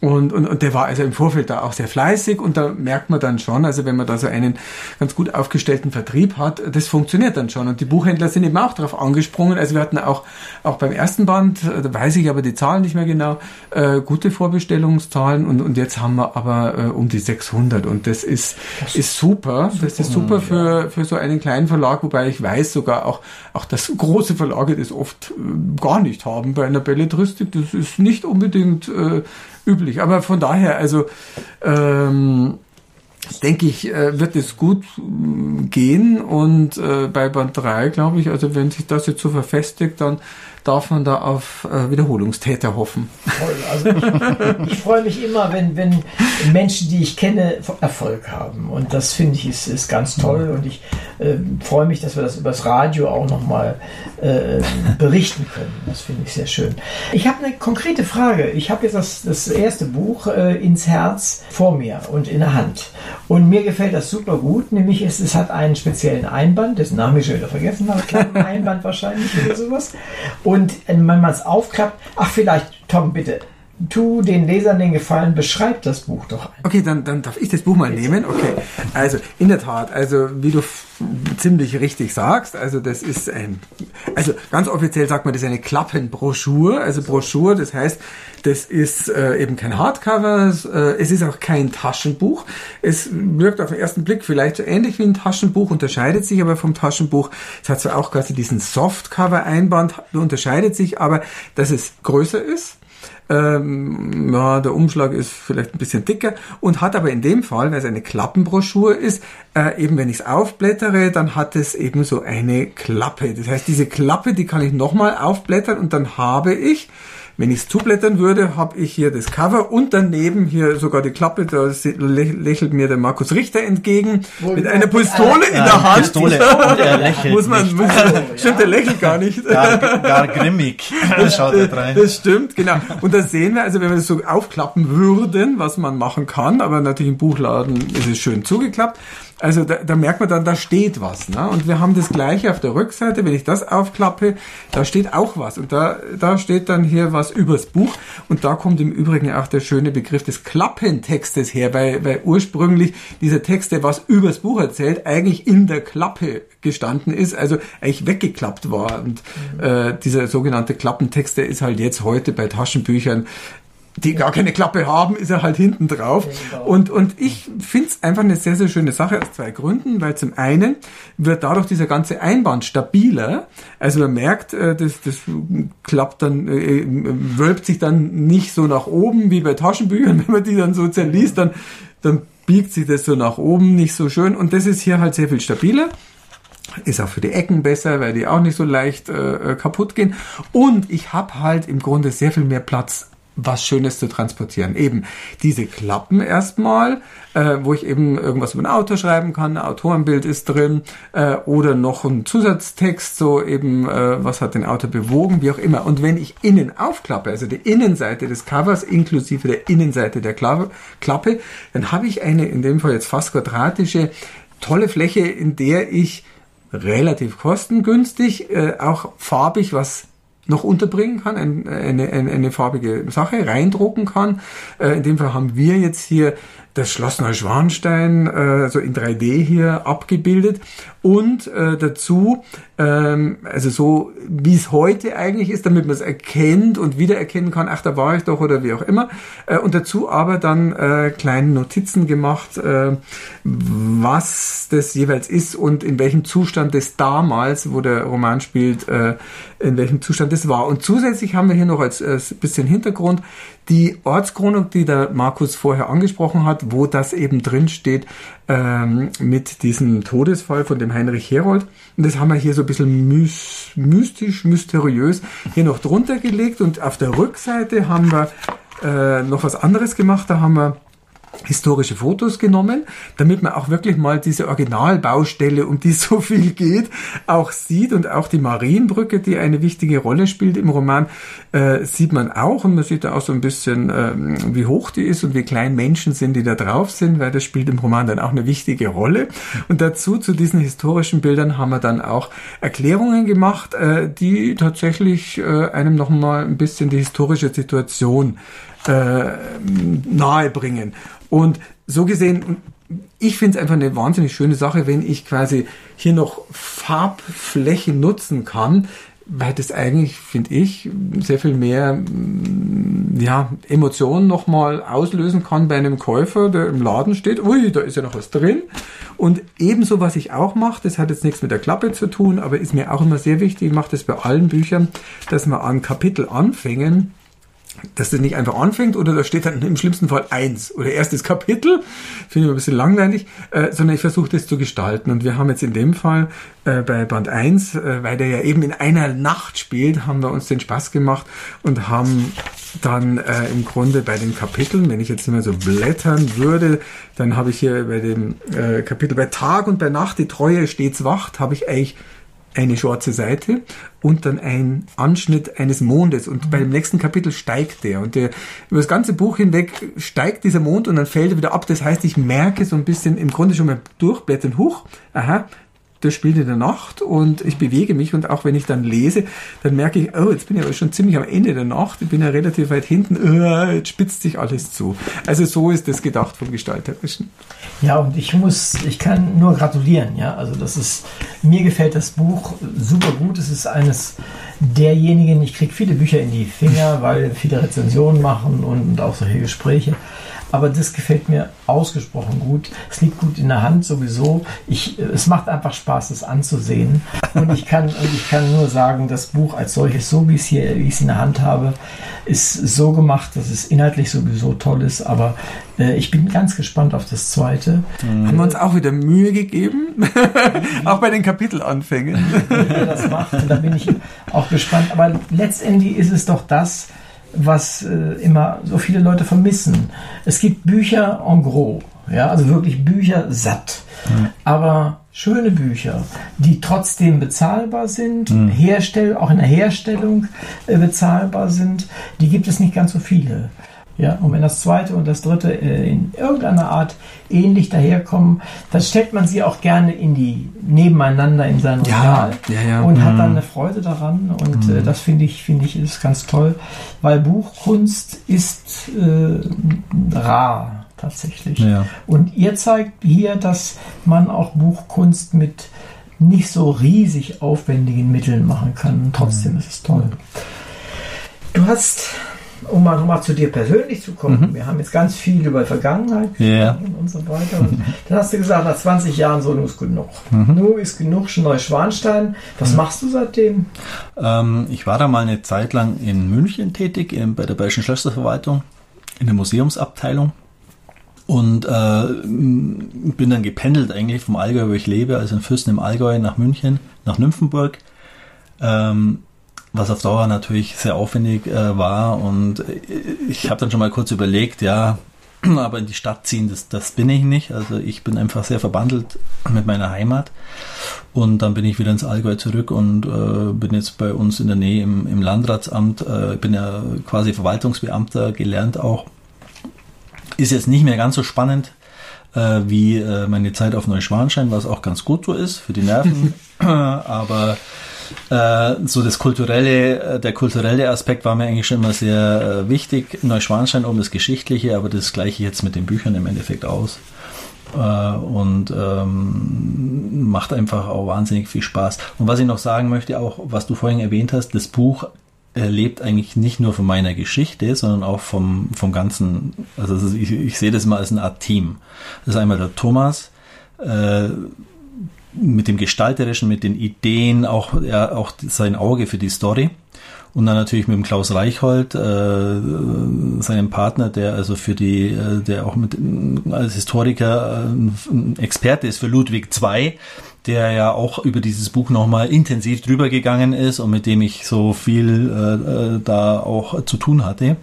und, und, und der war also im Vorfeld da auch sehr fleißig und da merkt man dann schon, also wenn man da so einen ganz gut aufgestellten Vertrieb hat, das funktioniert dann schon. Und die Buchhändler sind eben auch darauf angesprungen. Also wir hatten auch, auch beim ersten Band, da weiß ich aber die Zahlen nicht mehr genau, äh, gute Vorbestellungszahlen und, und jetzt haben wir aber äh, um die 600 und das ist, das ist super. super. Das ist super für, für so einen kleinen Verlag, wobei ich weiß sogar auch, auch dass große Verlage das oft äh, gar nicht haben bei einer Belletristik. Das ist nicht unbedingt äh, üblich. Aber von daher, also ähm, denke ich, äh, wird es gut äh, gehen. Und äh, bei Band 3, glaube ich, also wenn sich das jetzt so verfestigt, dann darf man da auf äh, Wiederholungstäter hoffen. Toll. Also ich, ich freue mich immer, wenn, wenn Menschen, die ich kenne, Erfolg haben. Und das finde ich ist, ist ganz toll. Und ich äh, freue mich, dass wir das übers Radio auch nochmal äh, berichten können. Das finde ich sehr schön. Ich habe eine konkrete Frage. Ich habe jetzt das, das erste Buch äh, ins Herz vor mir und in der Hand. Und mir gefällt das super gut. Nämlich es, es hat einen speziellen Einband, dessen Namen ich schon wieder vergessen habe. Einband wahrscheinlich oder sowas. Und und wenn man es aufklappt, ach vielleicht, Tom, bitte, tu den Lesern den Gefallen, beschreib das Buch doch. Ein. Okay, dann, dann darf ich das Buch mal nehmen. Okay, also in der Tat, also wie du ziemlich richtig sagst, also das ist ein, also ganz offiziell sagt man, das ist eine Klappenbroschur, also Broschur, das heißt, das ist äh, eben kein Hardcover, äh, es ist auch kein Taschenbuch. Es wirkt auf den ersten Blick vielleicht so ähnlich wie ein Taschenbuch, unterscheidet sich aber vom Taschenbuch. Es hat zwar auch quasi diesen Softcover-Einband, unterscheidet sich aber, dass es größer ist ähm, ja, der Umschlag ist vielleicht ein bisschen dicker und hat aber in dem Fall, weil es eine Klappenbroschur ist, äh, eben wenn ich es aufblättere, dann hat es eben so eine Klappe. Das heißt, diese Klappe, die kann ich nochmal aufblättern und dann habe ich Wenn ich es zublättern würde, habe ich hier das Cover und daneben hier sogar die Klappe. Da lächelt mir der Markus Richter entgegen Wohl mit einer Pistole in der Hand. Pistole und er lächelt muss man, muss, stimmt, er lächelt gar nicht. Gar, gar grimmig. Das, schaut er rein. das stimmt, genau. Und da sehen wir, also wenn wir das so aufklappen würden, was man machen kann, aber natürlich im Buchladen ist es schön zugeklappt. Also da, da merkt man dann, da steht was. Ne? Und wir haben das gleiche auf der Rückseite. Wenn ich das aufklappe, da steht auch was. Und da, da steht dann hier was übers Buch. Und da kommt im Übrigen auch der schöne Begriff des Klappentextes her, weil, weil ursprünglich dieser Text, der was übers Buch erzählt, eigentlich in der Klappe gestanden ist, also eigentlich weggeklappt war. Und äh, dieser sogenannte Klappentext, der ist halt jetzt heute bei Taschenbüchern die gar keine Klappe haben, ist er halt hinten drauf. Und, und ich finde es einfach eine sehr, sehr schöne Sache aus zwei Gründen, weil zum einen wird dadurch dieser ganze Einband stabiler. Also man merkt, äh, das, das klappt dann, äh, wölbt sich dann nicht so nach oben wie bei Taschenbüchern. Wenn man die dann so zerliest, dann, dann biegt sich das so nach oben nicht so schön. Und das ist hier halt sehr viel stabiler. Ist auch für die Ecken besser, weil die auch nicht so leicht äh, kaputt gehen. Und ich habe halt im Grunde sehr viel mehr Platz was Schönes zu transportieren. Eben diese Klappen erstmal, äh, wo ich eben irgendwas über ein Auto schreiben kann, ein Autorenbild ist drin äh, oder noch ein Zusatztext, so eben äh, was hat den Autor bewogen, wie auch immer. Und wenn ich innen aufklappe, also die Innenseite des Covers inklusive der Innenseite der Klappe, Klappe dann habe ich eine in dem Fall jetzt fast quadratische tolle Fläche, in der ich relativ kostengünstig, äh, auch farbig was noch unterbringen kann, ein, eine, eine, eine farbige Sache reindrucken kann. Äh, in dem Fall haben wir jetzt hier das Schloss Neuschwanstein äh, so in 3D hier abgebildet und äh, dazu, ähm, also so wie es heute eigentlich ist, damit man es erkennt und wiedererkennen kann, ach, da war ich doch oder wie auch immer. Äh, und dazu aber dann äh, kleine Notizen gemacht, äh, was das jeweils ist und in welchem Zustand das damals, wo der Roman spielt, äh, in welchem Zustand das war. Und zusätzlich haben wir hier noch als, als bisschen Hintergrund die Ortschronik, die der Markus vorher angesprochen hat, wo das eben drin steht ähm, mit diesem Todesfall von dem Heinrich Herold. Und das haben wir hier so ein bisschen mystisch, mysteriös hier noch drunter gelegt. Und auf der Rückseite haben wir äh, noch was anderes gemacht. Da haben wir historische Fotos genommen, damit man auch wirklich mal diese Originalbaustelle, um die so viel geht, auch sieht und auch die Marienbrücke, die eine wichtige Rolle spielt im Roman, äh, sieht man auch und man sieht da auch so ein bisschen, ähm, wie hoch die ist und wie klein Menschen sind, die da drauf sind, weil das spielt im Roman dann auch eine wichtige Rolle. Und dazu, zu diesen historischen Bildern, haben wir dann auch Erklärungen gemacht, äh, die tatsächlich äh, einem nochmal ein bisschen die historische Situation äh, nahe bringen. Und so gesehen, ich finde es einfach eine wahnsinnig schöne Sache, wenn ich quasi hier noch Farbflächen nutzen kann, weil das eigentlich, finde ich, sehr viel mehr mm, ja, Emotionen nochmal auslösen kann bei einem Käufer, der im Laden steht, ui, da ist ja noch was drin. Und ebenso, was ich auch mache, das hat jetzt nichts mit der Klappe zu tun, aber ist mir auch immer sehr wichtig, ich mache das bei allen Büchern, dass man an Kapitel anfängen dass das nicht einfach anfängt oder da steht dann im schlimmsten Fall eins oder erstes Kapitel, finde ich ein bisschen langweilig, äh, sondern ich versuche das zu gestalten. Und wir haben jetzt in dem Fall äh, bei Band 1, äh, weil der ja eben in einer Nacht spielt, haben wir uns den Spaß gemacht und haben dann äh, im Grunde bei den Kapiteln, wenn ich jetzt immer so blättern würde, dann habe ich hier bei dem äh, Kapitel bei Tag und bei Nacht die Treue stets wacht, habe ich eigentlich eine schwarze Seite und dann ein Anschnitt eines Mondes. Und mhm. bei dem nächsten Kapitel steigt der. Und der, über das ganze Buch hinweg steigt dieser Mond und dann fällt er wieder ab. Das heißt, ich merke so ein bisschen im Grunde schon mal durchblättern, huch, aha, das spielt in der Nacht und ich bewege mich und auch wenn ich dann lese, dann merke ich, oh, jetzt bin ich aber schon ziemlich am Ende der Nacht, ich bin ja relativ weit hinten, oh, jetzt spitzt sich alles zu. Also so ist das gedacht vom Gestalterischen. Ja, und ich muss, ich kann nur gratulieren, ja, also das ist, mir gefällt das Buch super gut, es ist eines derjenigen, ich kriege viele Bücher in die Finger, weil viele Rezensionen machen und auch solche Gespräche aber das gefällt mir ausgesprochen gut. Es liegt gut in der Hand sowieso. Ich, es macht einfach Spaß, es anzusehen. Und ich kann, und ich kann nur sagen, das Buch als solches, so wie es hier, wie ich es in der Hand habe, ist so gemacht, dass es inhaltlich sowieso toll ist. Aber äh, ich bin ganz gespannt auf das zweite. Mhm. Haben wir uns auch wieder Mühe gegeben, auch bei den Kapitelanfängen. Wie er das macht, und da bin ich auch gespannt. Aber letztendlich ist es doch das, was äh, immer so viele Leute vermissen. Es gibt Bücher en gros, ja, also wirklich Bücher satt, mhm. aber schöne Bücher, die trotzdem bezahlbar sind, mhm. herstell, auch in der Herstellung äh, bezahlbar sind, die gibt es nicht ganz so viele. Ja, und wenn das zweite und das dritte äh, in irgendeiner Art ähnlich daherkommen, dann stellt man sie auch gerne in die nebeneinander in sein Regal ja, ja, ja. und mhm. hat dann eine Freude daran. Und mhm. äh, das finde ich, finde ich, ist ganz toll, weil Buchkunst ist äh, rar tatsächlich. Und ihr zeigt hier, dass man auch Buchkunst mit nicht so riesig aufwendigen Mitteln machen kann. trotzdem mhm. ist es toll. Du hast um mal nochmal zu dir persönlich zu kommen, mhm. wir haben jetzt ganz viel über Vergangenheit yeah. und so weiter. Und dann hast du gesagt, nach 20 Jahren so, nun ist genug. Mhm. Nun ist genug, schon Neuschwanstein. Was mhm. machst du seitdem? Ähm, ich war da mal eine Zeit lang in München tätig, in, bei der Bayerischen Schlösserverwaltung, in der Museumsabteilung. Und äh, bin dann gependelt eigentlich vom Allgäu, wo ich lebe, also in Fürsten im Allgäu nach München, nach Nymphenburg. Ähm, was auf Dauer natürlich sehr aufwendig äh, war. Und äh, ich habe dann schon mal kurz überlegt, ja, aber in die Stadt ziehen, das, das bin ich nicht. Also ich bin einfach sehr verbandelt mit meiner Heimat. Und dann bin ich wieder ins Allgäu zurück und äh, bin jetzt bei uns in der Nähe im, im Landratsamt. Äh, bin ja quasi Verwaltungsbeamter, gelernt auch. Ist jetzt nicht mehr ganz so spannend äh, wie äh, meine Zeit auf Neuschwanstein, was auch ganz gut so ist für die Nerven. aber äh, so das kulturelle, äh, der kulturelle Aspekt war mir eigentlich schon immer sehr äh, wichtig. Neuschwanstein oben das Geschichtliche, aber das gleiche jetzt mit den Büchern im Endeffekt aus. Äh, und ähm, macht einfach auch wahnsinnig viel Spaß. Und was ich noch sagen möchte, auch was du vorhin erwähnt hast, das Buch lebt eigentlich nicht nur von meiner Geschichte, sondern auch vom, vom ganzen, also ich, ich sehe das mal als eine Art Team. Das ist einmal der Thomas, äh, mit dem Gestalterischen, mit den Ideen, auch, ja, auch sein Auge für die Story. Und dann natürlich mit dem Klaus Reichhold, äh, seinem Partner, der also für die, äh, der auch mit als Historiker äh, ein Experte ist für Ludwig II, der ja auch über dieses Buch nochmal intensiv drüber gegangen ist und mit dem ich so viel äh, äh da auch zu tun hatte.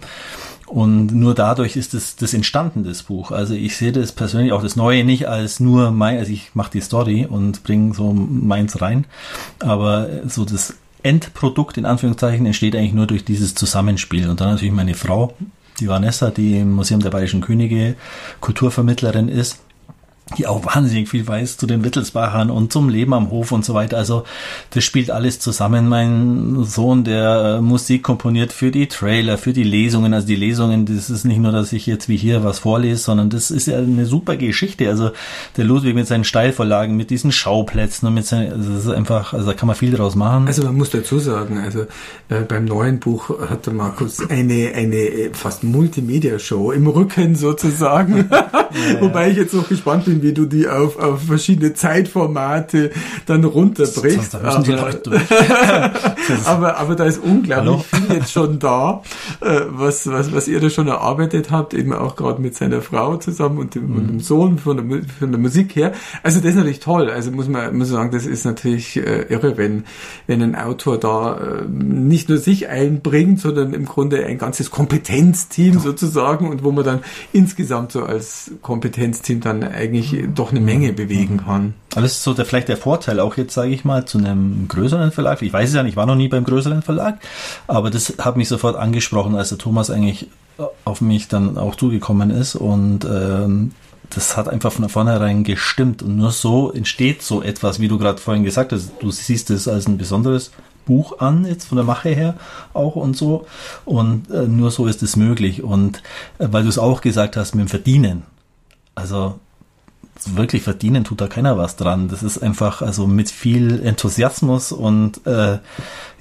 Und nur dadurch ist das, das entstanden, das Buch. Also ich sehe das persönlich auch das Neue nicht als nur mein, also ich mache die Story und bringe so meins rein. Aber so das Endprodukt in Anführungszeichen entsteht eigentlich nur durch dieses Zusammenspiel. Und dann natürlich meine Frau, die Vanessa, die im Museum der Bayerischen Könige Kulturvermittlerin ist die auch wahnsinnig viel weiß zu den Wittelsbachern und zum Leben am Hof und so weiter. Also das spielt alles zusammen. Mein Sohn, der Musik komponiert für die Trailer, für die Lesungen. Also die Lesungen, das ist nicht nur, dass ich jetzt wie hier was vorlese, sondern das ist ja eine super Geschichte. Also der Ludwig mit seinen Steilvorlagen, mit diesen Schauplätzen und mit seinen, also das ist einfach, also da kann man viel draus machen. Also man muss dazu sagen, also äh, beim neuen Buch hat der Markus eine, eine äh, fast Multimedia-Show im Rücken sozusagen. ja, ja. Wobei ich jetzt noch gespannt bin, wie du die auf, auf verschiedene Zeitformate dann runterbrichst. Aber, aber, aber, da ist unglaublich Hallo? viel jetzt schon da, äh, was, was, was ihr da schon erarbeitet habt, eben auch gerade mit seiner Frau zusammen und dem, mhm. und dem Sohn von der, von der Musik her. Also das ist natürlich toll. Also muss man, muss sagen, das ist natürlich äh, irre, wenn, wenn ein Autor da äh, nicht nur sich einbringt, sondern im Grunde ein ganzes Kompetenzteam sozusagen und wo man dann insgesamt so als Kompetenzteam dann eigentlich doch eine Menge bewegen kann. Aber das ist so der, vielleicht der Vorteil auch jetzt, sage ich mal, zu einem größeren Verlag. Ich weiß es ja nicht, ich war noch nie beim größeren Verlag, aber das hat mich sofort angesprochen, als der Thomas eigentlich auf mich dann auch zugekommen ist und ähm, das hat einfach von vornherein gestimmt und nur so entsteht so etwas, wie du gerade vorhin gesagt hast. Du siehst es als ein besonderes Buch an, jetzt von der Mache her auch und so. Und äh, nur so ist es möglich. Und äh, weil du es auch gesagt hast mit dem Verdienen. Also wirklich verdienen tut da keiner was dran. Das ist einfach also mit viel Enthusiasmus und äh,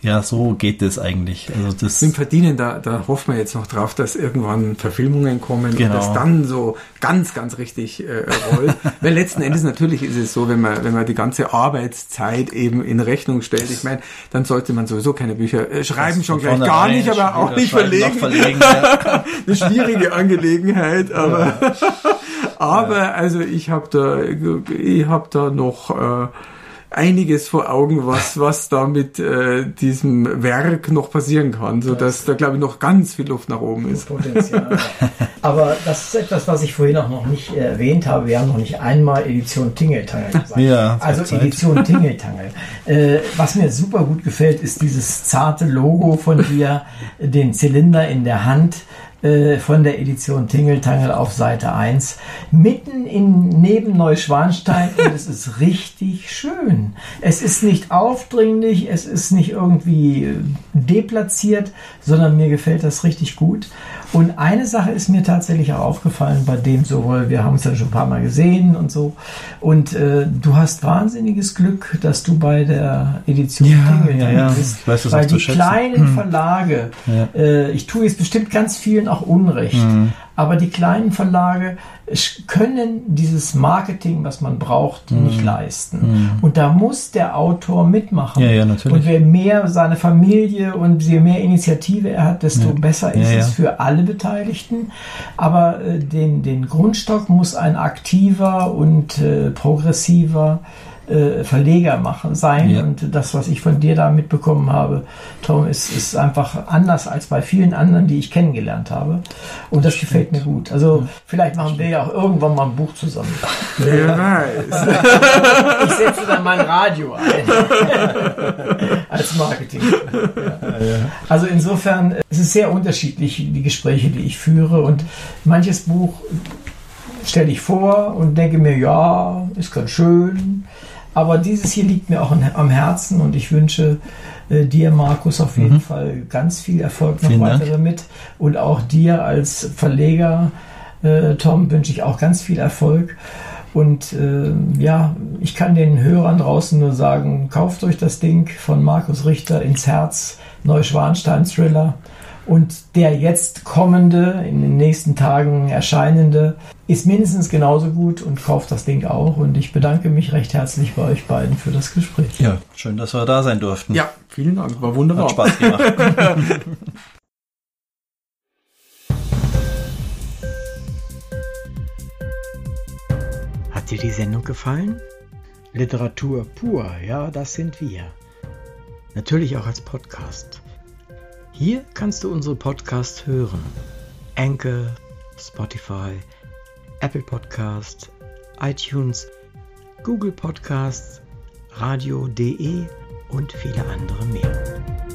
ja, so geht es eigentlich. Also das Mit Verdienen, da, da hofft man jetzt noch drauf, dass irgendwann Verfilmungen kommen genau. und das dann so ganz, ganz richtig äh, rollt. Weil letzten Endes natürlich ist es so, wenn man, wenn man die ganze Arbeitszeit eben in Rechnung stellt, ich meine, dann sollte man sowieso keine Bücher äh, schreiben, das schon gleich gar nicht, aber auch nicht verlegen. verlegen ja. Eine schwierige Angelegenheit, aber, ja. aber also ich habe da, ich habe da noch äh, einiges vor Augen, was, was da mit äh, diesem Werk noch passieren kann, so dass da glaube ich noch ganz viel Luft nach oben ist. Potenzial. Aber das ist etwas, was ich vorhin auch noch nicht erwähnt habe. Wir haben noch nicht einmal Edition Tingeltangel gesagt. Ja, also Zeit. Edition Tingeltangel. Äh, was mir super gut gefällt, ist dieses zarte Logo von dir, den Zylinder in der Hand von der Edition Tingeltangel auf Seite 1, mitten in neben Neuschwanstein und es ist richtig schön. Es ist nicht aufdringlich, es ist nicht irgendwie äh, deplatziert, sondern mir gefällt das richtig gut. Und eine Sache ist mir tatsächlich auch aufgefallen bei dem sowohl, wir haben es ja schon ein paar Mal gesehen und so. Und äh, du hast wahnsinniges Glück, dass du bei der Edition Ja, Tingeltangel ja, ja. bist. Ich weiß das weil die schätzen. kleinen Verlage, Ja. äh, ich tue jetzt bestimmt ganz vielen auch Unrecht, Mhm. Aber die kleinen Verlage können dieses Marketing, was man braucht, Mhm. nicht leisten. Und da muss der Autor mitmachen. Ja, ja. Und wer mehr seine Familie und je mehr Initiative er hat, desto Ja. besser ist es für alle Beteiligten. Aber äh, den, den Grundstock muss ein aktiver und äh, progressiver äh, Verleger machen sein. Ja. Und das, was ich von dir da mitbekommen habe, Tom, ist, ist einfach anders als bei vielen anderen, die ich kennengelernt habe. Und das gefällt mir gut. Also vielleicht machen wir ja auch irgendwann mal ein Buch zusammen. Wer weiß. Ich setze dann mein Radio ein. Als Marketing. Ja. Also insofern, es ist sehr unterschiedlich, die Gespräche, die ich führe. Und manches Buch stelle ich vor und denke mir, ja, ist ganz schön. Aber dieses hier liegt mir auch am Herzen und ich wünsche äh, dir, Markus, auf jeden Fall ganz viel Erfolg noch Vielen Dank. weiter damit. Und auch dir als Verleger, äh, Tom, wünsche ich auch ganz viel Erfolg. Und äh, ja, ich kann den Hörern draußen nur sagen, kauft euch das Ding von Markus Richter ins Herz, Neuschwanstein Thriller. Und der jetzt kommende, in den nächsten Tagen erscheinende, ist mindestens genauso gut und kauft das Ding auch. Und ich bedanke mich recht herzlich bei euch beiden für das Gespräch. Ja, schön, dass wir da sein durften. Ja, vielen Dank, war wunderbar. Hat Spaß gemacht. Hat dir die Sendung gefallen? Literatur pur, ja, das sind wir. Natürlich auch als Podcast. Hier kannst du unsere Podcasts hören. Anchor, Spotify, Apple Podcast, iTunes, Google Podcasts, radio.de und viele andere mehr.